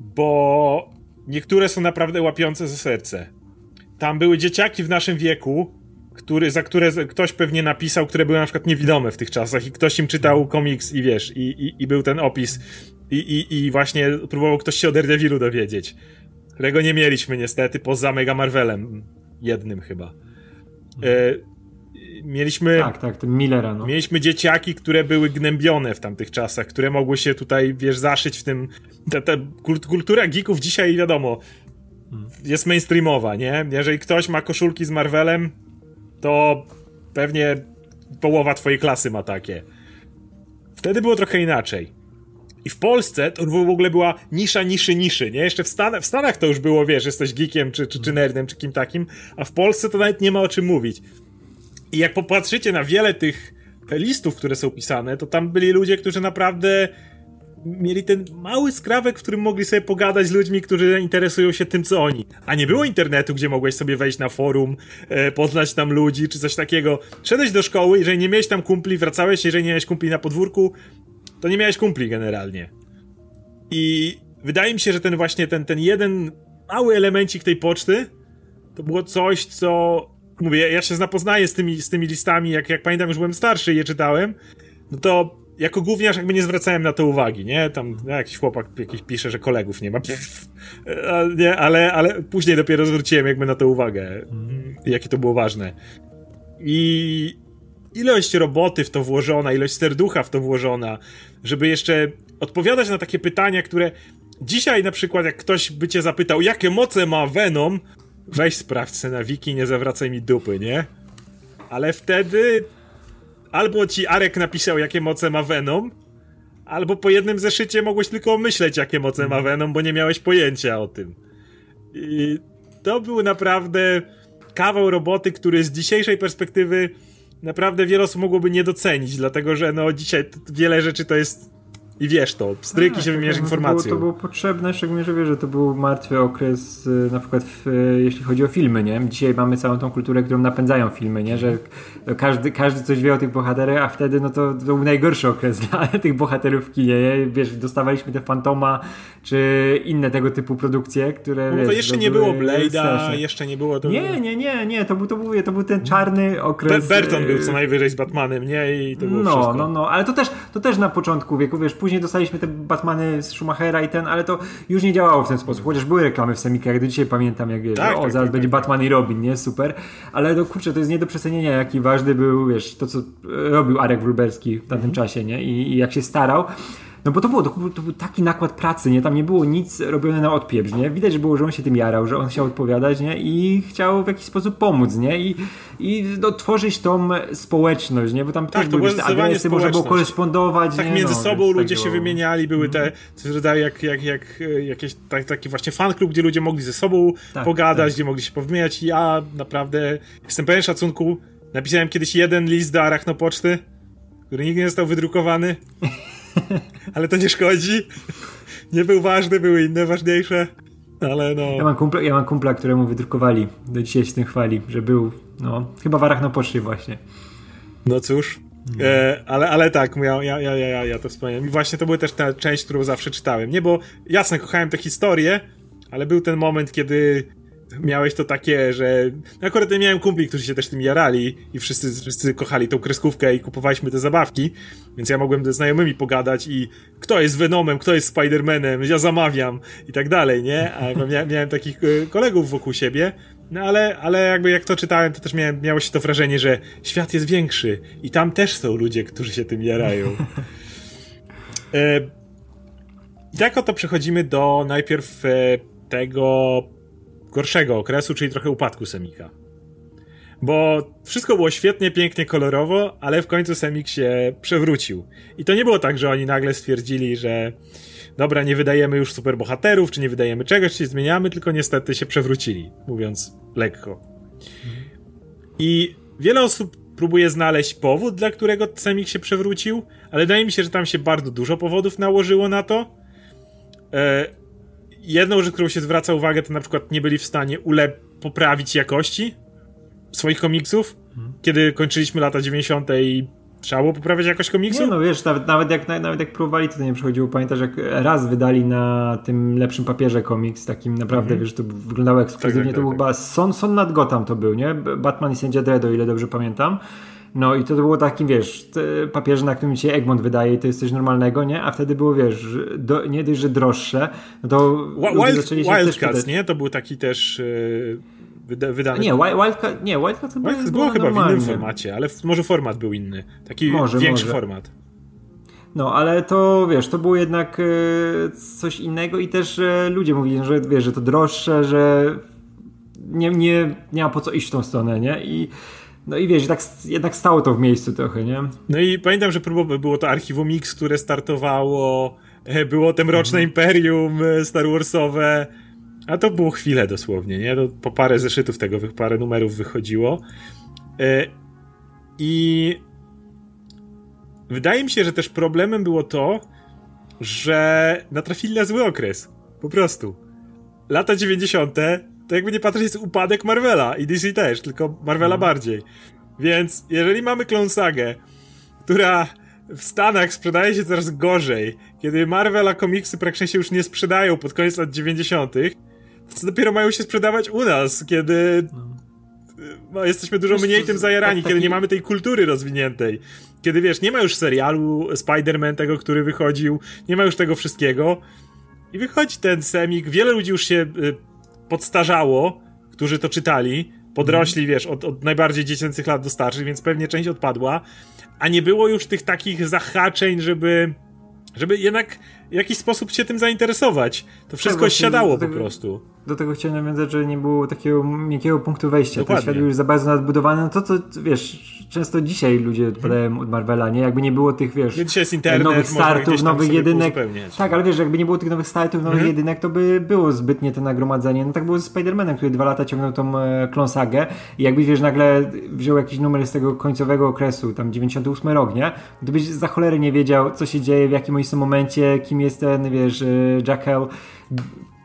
bo niektóre są naprawdę łapiące za serce. Tam były dzieciaki w naszym wieku, który, za które ktoś pewnie napisał, które były na przykład niewidome w tych czasach i ktoś im czytał komiks i wiesz, i, i, i był ten opis i, i, I właśnie próbował ktoś się o Daredevilu dowiedzieć. Którego nie mieliśmy niestety, poza Mega Marvelem. Jednym chyba. E, mieliśmy. Tak, tak, ten Millera. No. Mieliśmy dzieciaki, które były gnębione w tamtych czasach, które mogły się tutaj, wiesz, zaszyć w tym. Ta, ta kultura geeków dzisiaj, wiadomo, jest mainstreamowa, nie? Jeżeli ktoś ma koszulki z Marvelem, to pewnie połowa twojej klasy ma takie. Wtedy było trochę inaczej. I w Polsce to w ogóle była nisza niszy niszy, nie? Jeszcze w, Stan w Stanach to już było, wiesz, jesteś geekiem, czy, czy, czy nerdem, czy kim takim, a w Polsce to nawet nie ma o czym mówić. I jak popatrzycie na wiele tych listów, które są pisane, to tam byli ludzie, którzy naprawdę mieli ten mały skrawek, w którym mogli sobie pogadać z ludźmi, którzy interesują się tym, co oni. A nie było internetu, gdzie mogłeś sobie wejść na forum, e, poznać tam ludzi, czy coś takiego. Szedłeś do szkoły, jeżeli nie miałeś tam kumpli, wracałeś, jeżeli nie miałeś kumpli na podwórku, to nie miałeś kumpli generalnie. I wydaje mi się, że ten właśnie, ten, ten jeden mały elemencik tej poczty, to było coś, co mówię, ja się zapoznaję z tymi, z tymi listami, jak, jak pamiętam, już byłem starszy i je czytałem, no to jako gówniarz jakby nie zwracałem na to uwagi, nie? Tam no, jakiś chłopak jakiś pisze, że kolegów nie ma, Pff, nie, ale, ale później dopiero zwróciłem jakby na to uwagę, jakie to było ważne. I ilość roboty w to włożona, ilość serducha w to włożona, żeby jeszcze odpowiadać na takie pytania, które dzisiaj na przykład jak ktoś by cię zapytał, jakie moce ma Venom, weź sprawdź se na wiki, nie zawracaj mi dupy, nie? Ale wtedy albo ci Arek napisał, jakie moce ma Venom, albo po jednym zeszycie mogłeś tylko myśleć, jakie moce ma Venom, bo nie miałeś pojęcia o tym. I to był naprawdę kawał roboty, który z dzisiejszej perspektywy naprawdę wiele osób mogłoby nie docenić, dlatego że no dzisiaj wiele rzeczy to jest i wiesz to, stryki tak, się wymieniasz tak, informacją. To było, to było potrzebne, szczególnie, że wiesz, że to był martwy okres y, na przykład w, y, jeśli chodzi o filmy, nie? Dzisiaj mamy całą tą kulturę, którą napędzają filmy, nie? Że każdy, każdy coś wie o tych bohaterach, a wtedy no to, to był najgorszy okres dla tych bohaterów w kinie, nie? Wiesz, dostawaliśmy te Fantoma, czy inne tego typu produkcje, które... No wiesz, to jeszcze nie było Blade'a, jeszcze nie było... To nie, nie, nie, nie, to był, to był, to był ten czarny okres... Burton był co najwyżej z Batmanem, nie? I to było no, wszystko. no, no, ale to też, to też na początku wieku, wiesz, później później dostaliśmy te Batmany z Schumachera i ten, ale to już nie działało w ten sposób, chociaż były reklamy w semikach, do dzisiaj pamiętam jak wiesz, tak, o tak, zaraz tak, będzie tak. Batman i Robin, nie? Super, ale to kurczę, to jest nie do przecenienia, jaki ważny był, wiesz, to co robił Arek Wróbelski w tamtym mhm. czasie, nie? I, I jak się starał. No bo to było, to, to, był taki nakład pracy, nie? Tam nie było nic robione na odpieprz, nie? Widać, że było, że on się tym jarał, że on chciał odpowiadać, nie? I chciał w jakiś sposób pomóc, nie? I, i no, tworzyć tą społeczność, nie? Bo tam tak, też były te adresy, można było korespondować, Tak nie? między no, sobą ludzie tego... się wymieniali, były te, mhm. jak, jak, jak jakieś tak, taki właśnie fan klub, gdzie ludzie mogli ze sobą tak, pogadać, tak. gdzie mogli się powymieniać. Ja naprawdę jestem pełen szacunku. Napisałem kiedyś jeden list do Arachnopoczty, który nigdy nie został wydrukowany. ale to nie szkodzi. Nie był ważny, były inne ważniejsze. Ale no. Ja mam, kumpla, ja mam kumpla, któremu wydrukowali. Do dzisiaj się tym chwali, że był, no, chyba w Arach na poczcie właśnie. No cóż. E, ale, ale tak, ja, ja, ja, ja, ja to wspomniałem. I właśnie to była też ta część, którą zawsze czytałem. Nie, bo jasne, kochałem tę historię, ale był ten moment, kiedy miałeś to takie, że no akurat ja miałem kumpli, którzy się też tym jarali i wszyscy, wszyscy kochali tą kreskówkę i kupowaliśmy te zabawki, więc ja mogłem ze znajomymi pogadać i kto jest Venomem, kto jest Spidermanem, ja zamawiam i tak dalej, nie? A miałem, miałem takich e, kolegów wokół siebie, no ale, ale jakby jak to czytałem, to też miałem, miało się to wrażenie, że świat jest większy i tam też są ludzie, którzy się tym jarają. E, I tak oto przechodzimy do najpierw e, tego gorszego okresu, czyli trochę upadku Semika. Bo wszystko było świetnie, pięknie, kolorowo, ale w końcu Semik się przewrócił. I to nie było tak, że oni nagle stwierdzili, że dobra, nie wydajemy już superbohaterów, czy nie wydajemy czegoś, czy zmieniamy, tylko niestety się przewrócili, mówiąc lekko. I wiele osób próbuje znaleźć powód, dla którego Semik się przewrócił, ale wydaje mi się, że tam się bardzo dużo powodów nałożyło na to. Jedną rzecz, którą się zwraca uwagę, to na przykład nie byli w stanie ule poprawić jakości swoich komiksów, hmm. kiedy kończyliśmy lata 90. i trzeba było poprawiać jakość komiksu? Nie, no wiesz, nawet, nawet, jak, nawet jak próbowali, to nie przychodziło. Pamiętasz, jak raz wydali na tym lepszym papierze komiks, takim naprawdę, mm -hmm. wiesz, to wyglądało ekskluzywnie, tak, tak, to był tak, chyba Son, Son nad Gotham to był, nie? Batman i Sędzia Dredd, o ile dobrze pamiętam. No i to było takim, wiesz, papierze, na którym ci Egmont wydaje i to jest coś normalnego, nie? A wtedy było, wiesz, do, nie dość, że droższe, no to Wild, zaczęli się Wildcats, nie? To był taki też yy, wyda. Nie, Wildcat, nie, Wildcats chyba Wildcats było chyba normalnie. w innym formacie, ale może format był inny. Taki może, większy może. format. No, ale to wiesz, to było jednak e, coś innego i też e, ludzie mówili, że wiesz, że to droższe, że nie, nie, nie ma po co iść w tą stronę, nie? I no i wiesz, tak, jednak stało to w miejscu trochę, nie? No i pamiętam, że próbowo było to Archiwum Mix, które startowało, e, było te Mroczne mhm. Imperium e, Star Warsowe, a to było chwilę dosłownie, nie? To po parę zeszytów tego, parę numerów wychodziło. E, I wydaje mi się, że też problemem było to, że natrafili na zły okres. Po prostu. Lata 90 to jakby nie patrzeć jest upadek Marvela i DC też, tylko Marvela mhm. bardziej. Więc jeżeli mamy Clone Sagę, która w Stanach sprzedaje się coraz gorzej. Kiedy Marvela komiksy praktycznie się już nie sprzedają pod koniec lat 90., to dopiero mają się sprzedawać u nas, kiedy no, jesteśmy dużo wiesz, mniej tym zajarani, taki... kiedy nie mamy tej kultury rozwiniętej. Kiedy wiesz, nie ma już serialu Spider-Man tego, który wychodził, nie ma już tego wszystkiego. I wychodzi ten semik, wiele ludzi już się y, podstarzało, którzy to czytali, podrośli, mm. wiesz, od, od najbardziej dziecięcych lat do starszych, więc pewnie część odpadła, a nie było już tych takich zahaczeń, żeby żeby jednak w jakiś sposób się tym zainteresować. To wszystko tak, siadało po prostu do tego chciałem nawiązać, że nie było takiego miękkiego punktu wejścia. Dokładnie. Ten świat już za bardzo nadbudowany. No to, co wiesz, często dzisiaj ludzie odpadają hmm. od Marvela, nie? Jakby nie było tych, wiesz, internet, nowych startów, nowych jedynek. Tak, ale wiesz, jakby nie było tych nowych startów, nowych hmm. jedynek, to by było zbytnie to nagromadzenie. No tak było ze Spider-Manem, który dwa lata ciągnął tą e, klonsagę i jakbyś, wiesz, nagle wziął jakiś numer z tego końcowego okresu, tam 98 rok, nie? To byś za cholery nie wiedział, co się dzieje, w jakim oni są momencie, kim jest ten, wiesz, e, Jackal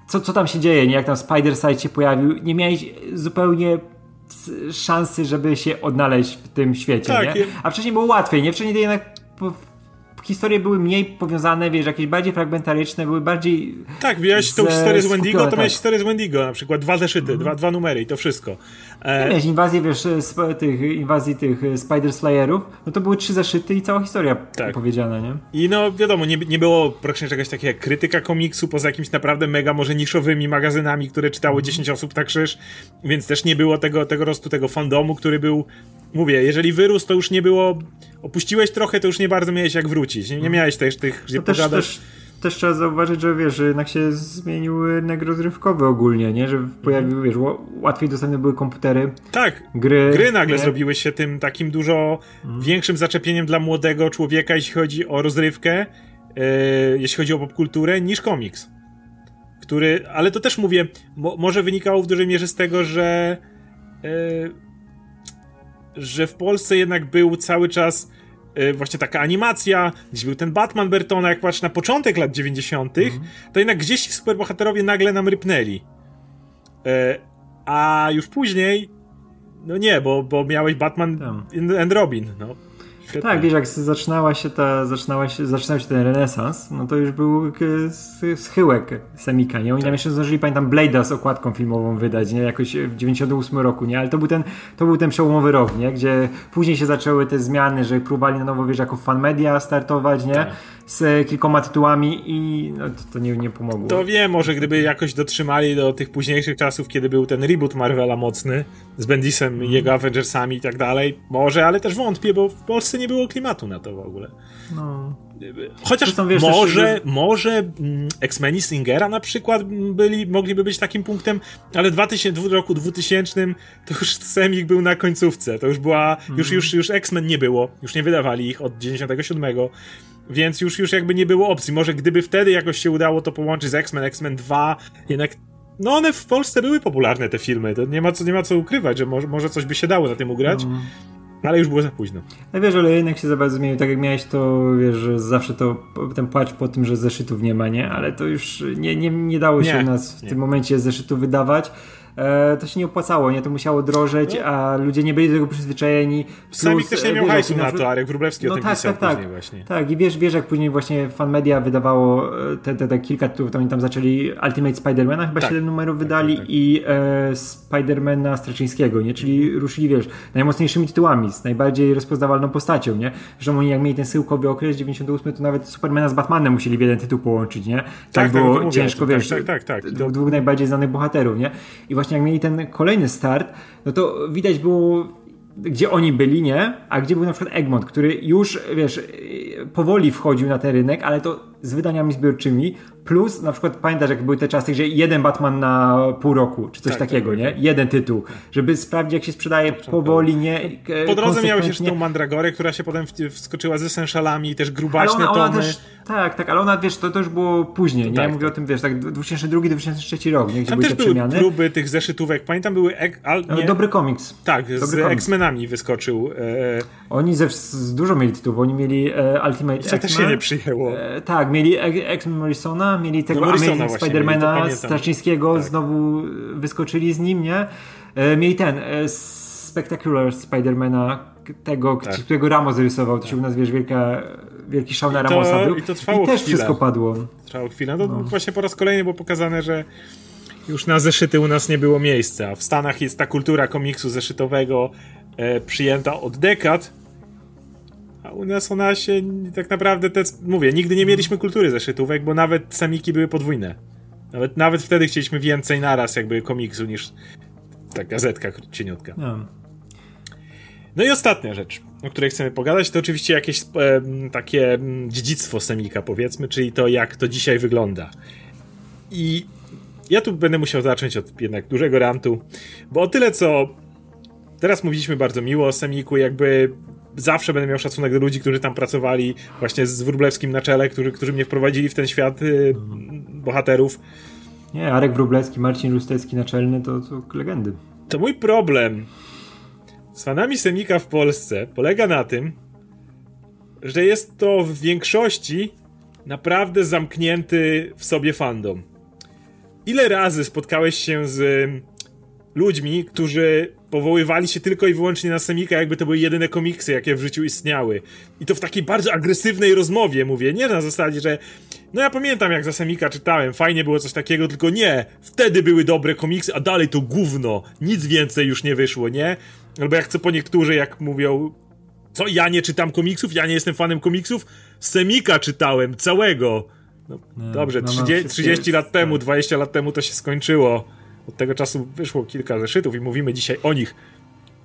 co, co tam się dzieje, nie? Jak tam Spider-Side się pojawił, nie miałeś zupełnie szansy, żeby się odnaleźć w tym świecie, tak, nie? A wcześniej było łatwiej, nie? Wcześniej jednak historie były mniej powiązane, wiesz, jakieś bardziej fragmentaryczne, były bardziej. Tak, miałeś tą historię z Wendigo, to tak. miałeś historię z Wendigo, na przykład dwa zeszyty, mm. dwa, dwa numery i to wszystko. E... Miałeś inwazję, wiesz, tych, inwazji tych e, Spider Slayerów, no to były trzy zeszyty i cała historia tak. opowiedziana, nie? I no wiadomo, nie, nie było praktycznie czegoś takiego jak krytyka komiksu, poza jakimiś naprawdę mega może niszowymi magazynami, które czytało mm. 10 osób tak krzyż, więc też nie było tego, tego rostu tego fandomu, który był mówię, jeżeli wyrósł, to już nie było. Opuściłeś trochę, to już nie bardzo miałeś jak wrócić. Nie, nie miałeś też tych, gdzie no też, też, też trzeba zauważyć, że wiesz, że jednak się zmienił rynek rozrywkowy ogólnie, nie? Że pojawiły, wiesz, łatwiej dostępne były komputery. Tak. Gry. Gry nagle nie? zrobiły się tym takim dużo mhm. większym zaczepieniem dla młodego człowieka, jeśli chodzi o rozrywkę, yy, jeśli chodzi o popkulturę, niż komiks. Który, ale to też mówię, mo może wynikało w dużej mierze z tego, że yy, że w Polsce jednak był cały czas yy, właśnie taka animacja, gdzie był ten Batman Bertona, jak patrz na początek lat 90., mm to jednak gdzieś ci superbohaterowie nagle nam rypnęli. Yy, a już później, no nie, bo, bo miałeś Batman and Robin, no. Świetnie. Tak, wiesz, jak zaczynała się ta, zaczynała się, zaczynał się ten renesans, no to już był schyłek Semika, nie? Oni tak. tam jeszcze zdążyli, pamiętam, Blade'a z okładką filmową wydać, nie? Jakoś w 98 roku, nie? Ale to był ten, to był ten przełomowy rok, nie? Gdzie później się zaczęły te zmiany, że próbowali na nowo, wiesz, jako fan media startować, nie? Tak z kilkoma tytułami i no, to, to, nie, nie pomogło. To wiem, może gdyby jakoś dotrzymali do tych późniejszych czasów, kiedy był ten reboot Marvela mocny z Bendisem mm. i jego Avengersami i tak dalej, może, ale też wątpię, bo w Polsce nie było klimatu na to w ogóle. No. Chociaż Zresztą, wiesz, może, też... może mm, X-Meni Singera na przykład byli, mogliby być takim punktem, ale w 2000, w roku 2000 to już Semik był na końcówce, to już była, mm. już, już, już X-Men nie było, już nie wydawali ich od 97 więc już, już jakby nie było opcji. Może gdyby wtedy jakoś się udało to połączyć z X-Men, X-Men 2, jednak no one w Polsce były popularne te filmy, to nie ma co, nie ma co ukrywać, że może, może coś by się dało na tym ugrać. Mm. Ale już było za późno. No wiesz, ale jednak się za bardzo zmienił. Tak jak miałeś to, wiesz, że zawsze to ten płacz po tym, że zeszytów nie ma, nie? Ale to już nie, nie, nie dało się nie, u nas w nie. tym momencie zeszytu wydawać. E, to się nie opłacało, nie? To musiało drożeć, no. a ludzie nie byli do tego przyzwyczajeni. Plus, Sami też nie miał hajsu na to, Arek Wróblewski no o tym tak, pisał tak, tak. właśnie. Tak, i wiesz, wiesz, jak później właśnie fan media wydawało e, te, te, te kilka tytułów, to oni tam zaczęli Ultimate Spidermana, chyba tak. 7 numerów tak, wydali tak, tak. i e, Spidermana Straczyńskiego, nie? Czyli ruszyli, wiesz, najmocniejszymi tytułami, z najbardziej rozpoznawalną postacią, nie? Zresztą oni jak mieli ten syłkowy okres 98, to nawet Supermana z Batmanem musieli w jeden tytuł połączyć, nie? Tak, tak było ciężko, wiesz, tak, tak, tak, dwóch najbardziej znanych bohaterów, nie? I właśnie właśnie jak mieli ten kolejny start, no to widać było gdzie oni byli, nie? A gdzie był na przykład Egmont, który już, wiesz, powoli wchodził na ten rynek, ale to z wydaniami zbiorczymi, plus na przykład pamiętasz, jak były te czasy, że jeden Batman na pół roku, czy coś tak, takiego, tak, nie? Tak. Jeden tytuł, żeby sprawdzić, jak się sprzedaje powoli, nie? Po drodze miałeś jeszcze tą Mandragorę, która się potem wskoczyła z Essentialami i też grubaśne ona, ona tomy. Też, tak, tak, ale ona, wiesz, to, to już było później, nie? Tak, Mówię tak. o tym, wiesz, tak 2002-2003 rok, nie? Gdzie Tam były też były przemiany. próby tych zeszytówek, pamiętam, były... Ek, al, nie, Dobry komiks. Tak, Dobry z X-Menami wyskoczył. E... Oni ze, z dużo mieli tytułów, oni mieli e, Ultimate X-Men. też się nie przyjęło. E, tak, mieli X-Men Morrisona, mieli tego no, Amazing Spidermana Straczyńskiego, tak. znowu wyskoczyli z nim, nie? E, mieli ten e, Spectacular Spidermana, tego, tak. którego Ramos rysował. To się u nas, wiesz, wielka, wielki szał na Ramosa był. I to trwało I też chwilę. wszystko padło. Trwało chwilę. No, no. Właśnie po raz kolejny było pokazane, że już na zeszyty u nas nie było miejsca. W Stanach jest ta kultura komiksu zeszytowego e, przyjęta od dekad, a u nas ona się tak naprawdę, te, mówię, nigdy nie mieliśmy kultury zeszytówek, bo nawet samiki były podwójne. Nawet, nawet wtedy chcieliśmy więcej naraz jakby komiksu niż ta gazetka cieniutka. No. no i ostatnia rzecz, o której chcemy pogadać, to oczywiście jakieś e, takie dziedzictwo Semika, powiedzmy, czyli to, jak to dzisiaj wygląda. I ja tu będę musiał zacząć od jednak dużego rantu, bo o tyle co teraz mówiliśmy bardzo miło o Semiku, jakby zawsze będę miał szacunek do ludzi, którzy tam pracowali, właśnie z Wróblewskim na czele, którzy, którzy mnie wprowadzili w ten świat y, bohaterów. Nie, Arek Wróblewski, Marcin Rustecki naczelny to, to legendy. To mój problem z fanami Semika w Polsce polega na tym, że jest to w większości naprawdę zamknięty w sobie fandom. Ile razy spotkałeś się z ludźmi, którzy powoływali się tylko i wyłącznie na Semika, jakby to były jedyne komiksy, jakie w życiu istniały. I to w takiej bardzo agresywnej rozmowie mówię, nie na zasadzie, że no ja pamiętam jak za Semika czytałem, fajnie było coś takiego, tylko nie, wtedy były dobre komiksy, a dalej to gówno, nic więcej już nie wyszło, nie? Albo jak co po niektórzy, jak mówią, co, ja nie czytam komiksów, ja nie jestem fanem komiksów, Semika czytałem, całego. No, no dobrze, no, 30, 30 lat temu, 20 lat temu to się skończyło. Od tego czasu wyszło kilka zeszytów i mówimy dzisiaj o nich.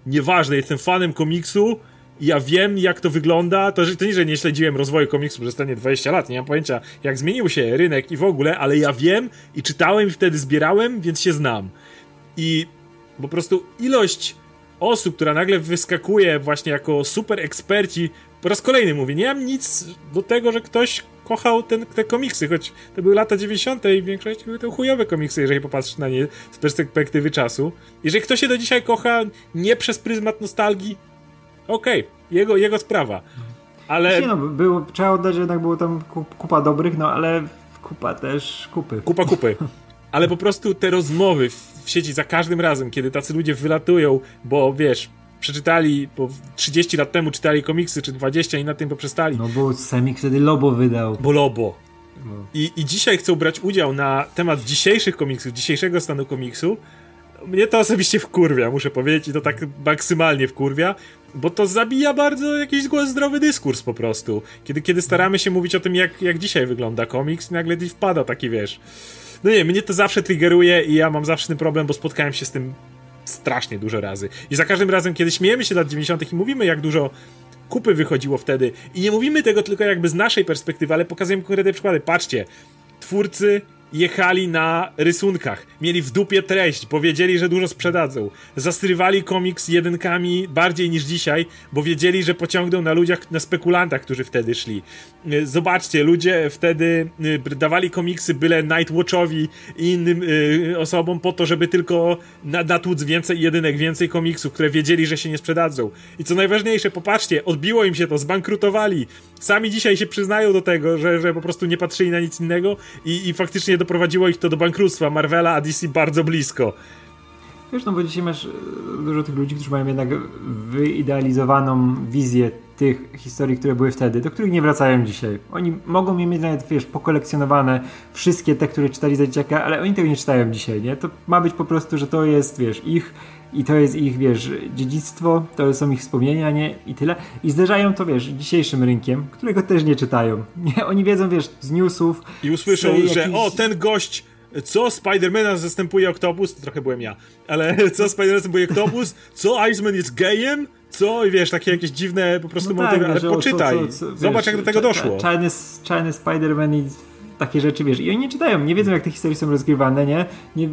Nieważne, jestem fanem komiksu i ja wiem, jak to wygląda. To, to nie, że nie śledziłem rozwoju komiksu przez ostatnie 20 lat, nie mam pojęcia, jak zmienił się rynek i w ogóle, ale ja wiem i czytałem i wtedy zbierałem, więc się znam. I po prostu ilość osób, która nagle wyskakuje właśnie jako super eksperci, po raz kolejny mówię, nie mam nic do tego, że ktoś kochał ten, te komiksy, choć to były lata 90. i w większości były to chujowe komiksy, jeżeli popatrzysz na nie z perspektywy czasu. Jeżeli ktoś się do dzisiaj kocha nie przez pryzmat nostalgii, okej, okay, jego, jego sprawa. Ale... Nie no, było, trzeba oddać, że jednak było tam kupa dobrych, no ale kupa też kupy. Kupa kupy. Ale po prostu te rozmowy w sieci za każdym razem, kiedy tacy ludzie wylatują, bo wiesz, przeczytali, bo 30 lat temu czytali komiksy, czy 20 i na tym poprzestali. No bo Semik wtedy Lobo wydał. Bo Lobo. No. I, I dzisiaj chcą brać udział na temat dzisiejszych komiksów, dzisiejszego stanu komiksu. Mnie to osobiście wkurwia, muszę powiedzieć, i to tak maksymalnie wkurwia, bo to zabija bardzo jakiś zdrowy dyskurs po prostu. Kiedy, kiedy staramy się mówić o tym, jak, jak dzisiaj wygląda komiks, nagle wpada taki, wiesz... No nie, mnie to zawsze triggeruje i ja mam zawsze ten problem, bo spotkałem się z tym strasznie dużo razy. I za każdym razem, kiedy śmiejemy się lat 90. i mówimy, jak dużo kupy wychodziło wtedy, i nie mówimy tego tylko jakby z naszej perspektywy, ale pokazujemy konkretne przykłady. Patrzcie, twórcy jechali na rysunkach, mieli w dupie treść, powiedzieli, że dużo sprzedadzą. Zastrywali komiks jedynkami bardziej niż dzisiaj, bo wiedzieli, że pociągną na ludziach, na spekulantach, którzy wtedy szli. Y, zobaczcie, ludzie wtedy y, dawali komiksy byle Nightwatchowi i innym y, osobom po to, żeby tylko natłuc więcej jedynek, więcej komiksów, które wiedzieli, że się nie sprzedadzą. I co najważniejsze, popatrzcie, odbiło im się to, zbankrutowali. Sami dzisiaj się przyznają do tego, że, że po prostu nie patrzyli na nic innego i, i faktycznie doprowadziło ich to do bankructwa. Marvela, a DC bardzo blisko. Wiesz, no bo dzisiaj masz e, dużo tych ludzi, którzy mają jednak wyidealizowaną wizję tych historii, które były wtedy, do których nie wracają dzisiaj. Oni mogą je mieć nawet, wiesz, pokolekcjonowane wszystkie te, które czytali za dzieciaka, ale oni tego nie czytają dzisiaj, nie? To ma być po prostu, że to jest, wiesz, ich i to jest ich, wiesz, dziedzictwo, to są ich wspomnienia, nie? I tyle. I zderzają to, wiesz, dzisiejszym rynkiem, którego też nie czytają. Nie? Oni wiedzą, wiesz, z newsów. I usłyszą, że o, ten gość co Spidermana zastępuje Octopus, to trochę byłem ja, ale co Spiderman zastępuje Octopus, co Iceman jest gejem, co, i wiesz, takie jakieś dziwne po prostu no motywy, tak, ale poczytaj, co, co, co, zobacz wiesz, jak do tego doszło. Czarny, czarny Spider-Man i takie rzeczy, wiesz, i oni nie czytają, nie wiedzą jak te historie są rozgrywane, nie, nie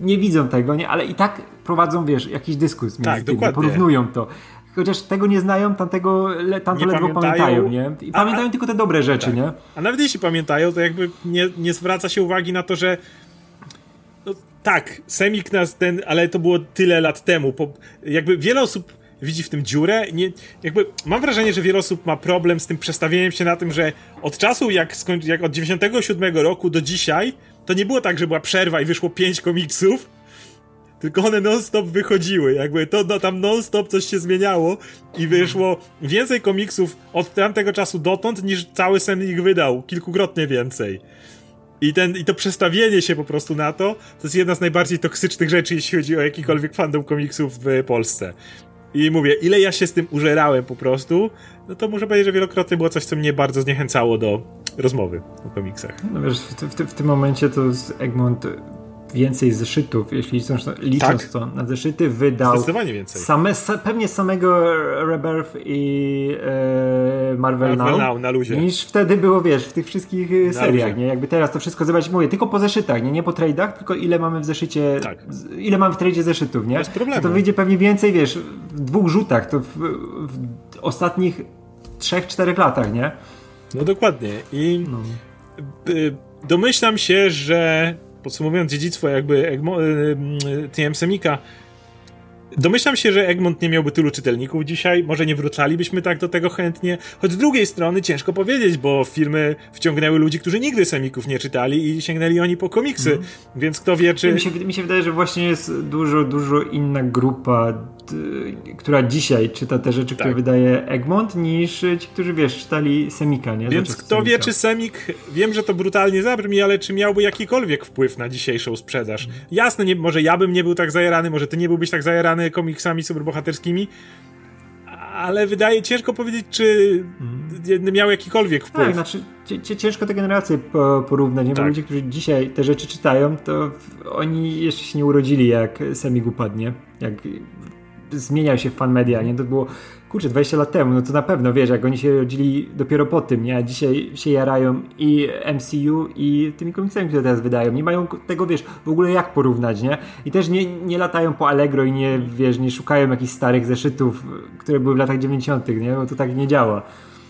nie widzą tego, nie? ale i tak prowadzą, wiesz, jakiś dyskurs między tak, tymi, dokładnie. porównują to. Chociaż tego nie znają, tamtego, tamto ledwo pamiętają, nie? I pamiętają a, tylko te dobre rzeczy, tak. nie? A nawet jeśli pamiętają, to jakby nie, nie zwraca się uwagi na to, że no, tak, Semik nas ten, ale to było tyle lat temu. Po, jakby wiele osób widzi w tym dziurę. Nie, jakby mam wrażenie, że wiele osób ma problem z tym przestawieniem się na tym, że od czasu jak, jak od 97 roku do dzisiaj to nie było tak, że była przerwa i wyszło pięć komiksów, tylko one non-stop wychodziły, jakby to no, tam non-stop coś się zmieniało i wyszło więcej komiksów od tamtego czasu dotąd niż cały Semik wydał, kilkukrotnie więcej. I, ten, I to przestawienie się po prostu na to, to jest jedna z najbardziej toksycznych rzeczy, jeśli chodzi o jakikolwiek fandom komiksów w Polsce. I mówię, ile ja się z tym użerałem po prostu, no to muszę powiedzieć, że wielokrotnie było coś, co mnie bardzo zniechęcało do rozmowy o komiksach. No wiesz, w, w, w tym momencie to Egmont więcej zeszytów, jeśli licząc, licząc tak. to na zeszyty, wydał Zdecydowanie więcej. Same, sa, pewnie samego Rebirth i e, Marvel, Marvel Now, Now, na luzie. niż wtedy było, wiesz, w tych wszystkich e, na seriach, luzie. nie? Jakby teraz to wszystko zobaczyć, mówię, tylko po zeszytach, nie? Nie po tradeach, tylko ile mamy w zeszycie, tak. ile mamy w tradzie zeszytów, nie? Bez problemu. To, to wyjdzie pewnie więcej, wiesz, w dwóch rzutach, to w, w ostatnich trzech, czterech latach, nie? No dokładnie. I no. domyślam się, że podsumowując dziedzictwo jakby Egmo, y, y, TM Semika, Domyślam się, że Egmont nie miałby tylu czytelników dzisiaj, może nie wrócalibyśmy tak do tego chętnie, choć z drugiej strony ciężko powiedzieć, bo firmy wciągnęły ludzi, którzy nigdy semików nie czytali i sięgnęli oni po komiksy, mm. więc kto wie, czy... Mi się, mi się wydaje, że właśnie jest dużo, dużo inna grupa, która dzisiaj czyta te rzeczy, tak. które wydaje Egmont, niż ci, którzy, wiesz, czytali semika, nie? Więc kto semika. wie, czy semik, wiem, że to brutalnie zabrzmi, ale czy miałby jakikolwiek wpływ na dzisiejszą sprzedaż? Mm. Jasne, nie, może ja bym nie był tak zajarany, może ty nie byłbyś tak zajarany, komiksami superbohaterskimi, ale wydaje ciężko powiedzieć, czy hmm. miał jakikolwiek wpływ. Tak, znaczy ciężko te generacje porównać, nie? bo tak. ludzie, którzy dzisiaj te rzeczy czytają, to oni jeszcze się nie urodzili, jak Semig upadnie, jak zmieniał się fan media, nie? To było kurczę, 20 lat temu, no to na pewno, wiesz, jak oni się rodzili dopiero po tym, nie? A dzisiaj się jarają i MCU i tymi komiksami, które teraz wydają. Nie mają tego, wiesz, w ogóle jak porównać, nie? I też nie, nie latają po Allegro i nie, wiesz, nie szukają jakichś starych zeszytów, które były w latach 90., nie? Bo to tak nie działa.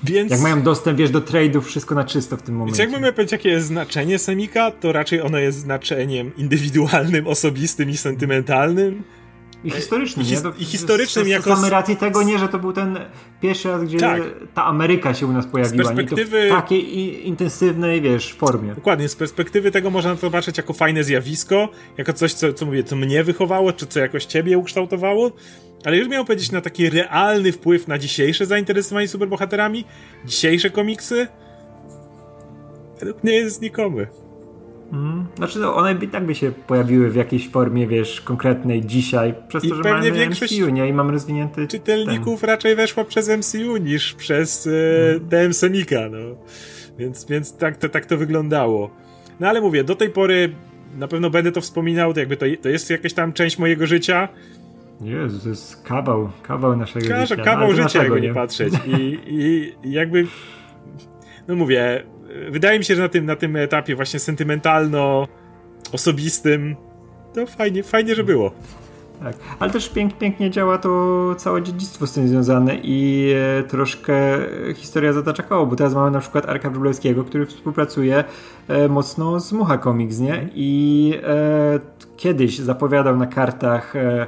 Więc... Jak mają dostęp, wiesz, do trade'ów, wszystko na czysto w tym momencie. Więc jakbym miał powiedzieć, jakie jest znaczenie Semika, to raczej ono jest znaczeniem indywidualnym, osobistym i sentymentalnym. I historycznym, I, his, i historycznym z, jako... Mamy racji tego, nie, że to był ten pierwszy raz, gdzie tak. ta Ameryka się u nas pojawiła. Z perspektywy... w takiej intensywnej, wiesz, formie. Dokładnie, z perspektywy tego można to zobaczyć jako fajne zjawisko, jako coś, co, co mówię, co mnie wychowało, czy co jakoś ciebie ukształtowało, ale już miał powiedzieć na taki realny wpływ na dzisiejsze zainteresowanie superbohaterami, dzisiejsze komiksy, według mnie jest znikomy. Mm. Znaczy, no, one i tak by się pojawiły w jakiejś formie, wiesz, konkretnej dzisiaj, przez I to, że pewnie mamy MCU, nie? I mamy rozwinięty... czytelników ten. raczej weszła przez MCU niż przez e, mm. DM Semika, no. Więc, więc tak, to, tak to wyglądało. No ale mówię, do tej pory na pewno będę to wspominał, to jakby to, to jest jakaś tam część mojego życia. Jezu, to jest kawał, kawał naszego życia. Kawał no, życia, jakby nie, nie patrzeć. I, I jakby, no mówię, wydaje mi się, że na tym, na tym etapie właśnie sentymentalno-osobistym to fajnie, fajnie, że było. Tak, ale też pięk, pięknie działa to całe dziedzictwo z tym związane i e, troszkę historia zatacza koło, bo teraz mamy na przykład Arka Wróblewskiego, który współpracuje e, mocno z Mucha Comics, nie? I e, kiedyś zapowiadał na kartach e,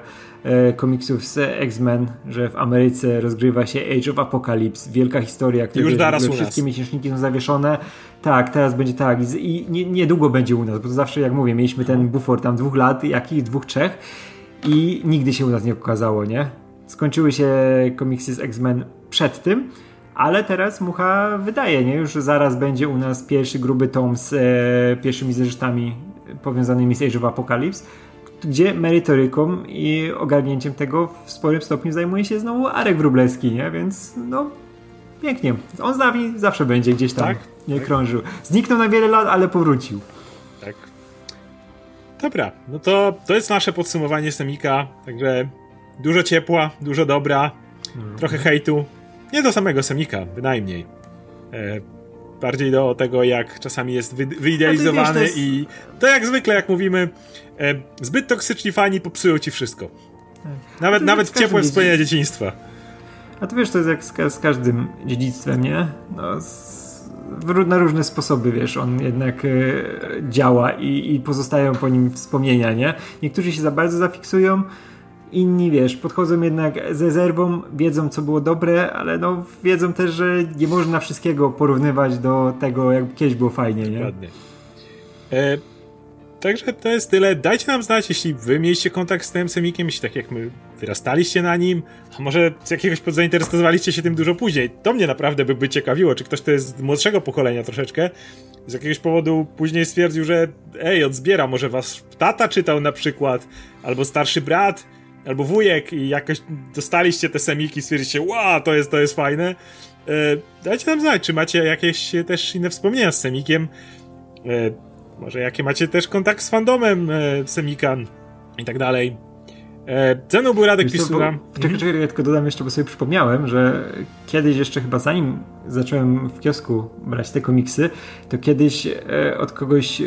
komiksów z X-Men, że w Ameryce rozgrywa się Age of Apocalypse, wielka historia, która wszystkie miesięczniki są zawieszone. Tak, teraz będzie tak i, i niedługo będzie u nas, bo to zawsze jak mówię, mieliśmy ten bufor tam dwóch lat, jakich dwóch, trzech i nigdy się u nas nie okazało, nie? Skończyły się komiksy z X-Men przed tym, ale teraz Mucha wydaje, nie? Już zaraz będzie u nas pierwszy gruby tom z e, pierwszymi zeszytami powiązanymi z Age of Apocalypse gdzie merytoryką i ogarnięciem tego w sporym stopniu zajmuje się znowu Arek Wróblewski, nie? Więc no pięknie. On z nami zawsze będzie gdzieś tam tak? nie tak. krążył. Zniknął na wiele lat, ale powrócił. Tak. Dobra, no to to jest nasze podsumowanie Semika, także dużo ciepła, dużo dobra, hmm. trochę hejtu. Nie do samego Semika, bynajmniej. E, bardziej do tego, jak czasami jest wy, wyidealizowany wiesz, to jest... i to jak zwykle, jak mówimy, e, zbyt toksyczni fani popsują ci wszystko. Tak. Nawet, nawet ciepłe wspomnienia dzieciństwa. A to wiesz, to jest jak z, z każdym dziedzictwem, nie? No, z, na różne sposoby, wiesz, on jednak e, działa i, i pozostają po nim wspomnienia, nie? Niektórzy się za bardzo zafiksują, Inni, wiesz, podchodzą jednak z rezerwą, wiedzą, co było dobre, ale no wiedzą też, że nie można wszystkiego porównywać do tego, jak kiedyś było fajnie, nie? Dokładnie. E, Także to jest tyle. Dajcie nam znać, jeśli wy mieliście kontakt z tym semikiem, jeśli tak jak my wyrastaliście na nim, a może z jakiegoś powodu zainteresowaliście się tym dużo później. To mnie naprawdę by, by ciekawiło, czy ktoś to jest z młodszego pokolenia troszeczkę, z jakiegoś powodu później stwierdził, że ej, odzbiera, może was tata czytał na przykład, albo starszy brat, albo wujek i jakoś dostaliście te semiki i stwierdziliście, wow, to jest, to jest fajne. E, dajcie nam znać, czy macie jakieś też inne wspomnienia z semikiem. E, może jakie macie też kontakt z fandomem e, Semikan i tak dalej. E, ze mną był Radek Wiesz Pisura. bo- Czekaj, czekaj, ja tylko dodam jeszcze, bo sobie przypomniałem, że kiedyś jeszcze chyba zanim zacząłem w kiosku brać te komiksy, to kiedyś e, od kogoś, e,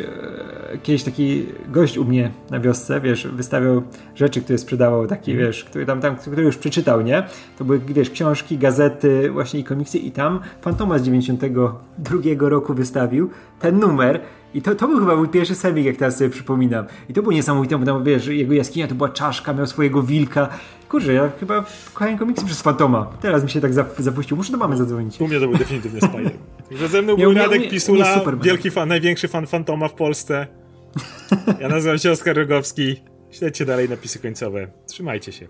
kiedyś taki gość u mnie na wiosce, wiesz, wystawiał rzeczy, które sprzedawał, takie, Mhm. wiesz, które tam, tam, które już przeczytał, nie? To były, wiesz, książki, gazety, właśnie i komiksy i tam Fantoma z 92 roku wystawił ten numer i to, to był chyba mój pierwszy semik, jak teraz sobie przypominam. I to było niesamowite, bo tam, wiesz, jego jaskinia to była czaszka, miał swojego wilka. Kurczę, ja chyba kochałem komiksy przez Fantoma. Teraz mi się tak zap- zapuścił. Muszę do mamy zadzwonić. U mnie to był definitywnie Spider. Także ze mną był u Radek Pisula, wielki fan, największy fan Fantoma w Polsce. Ja nazywam się Oskar Rogowski. Śledźcie dalej napisy końcowe. Trzymajcie się.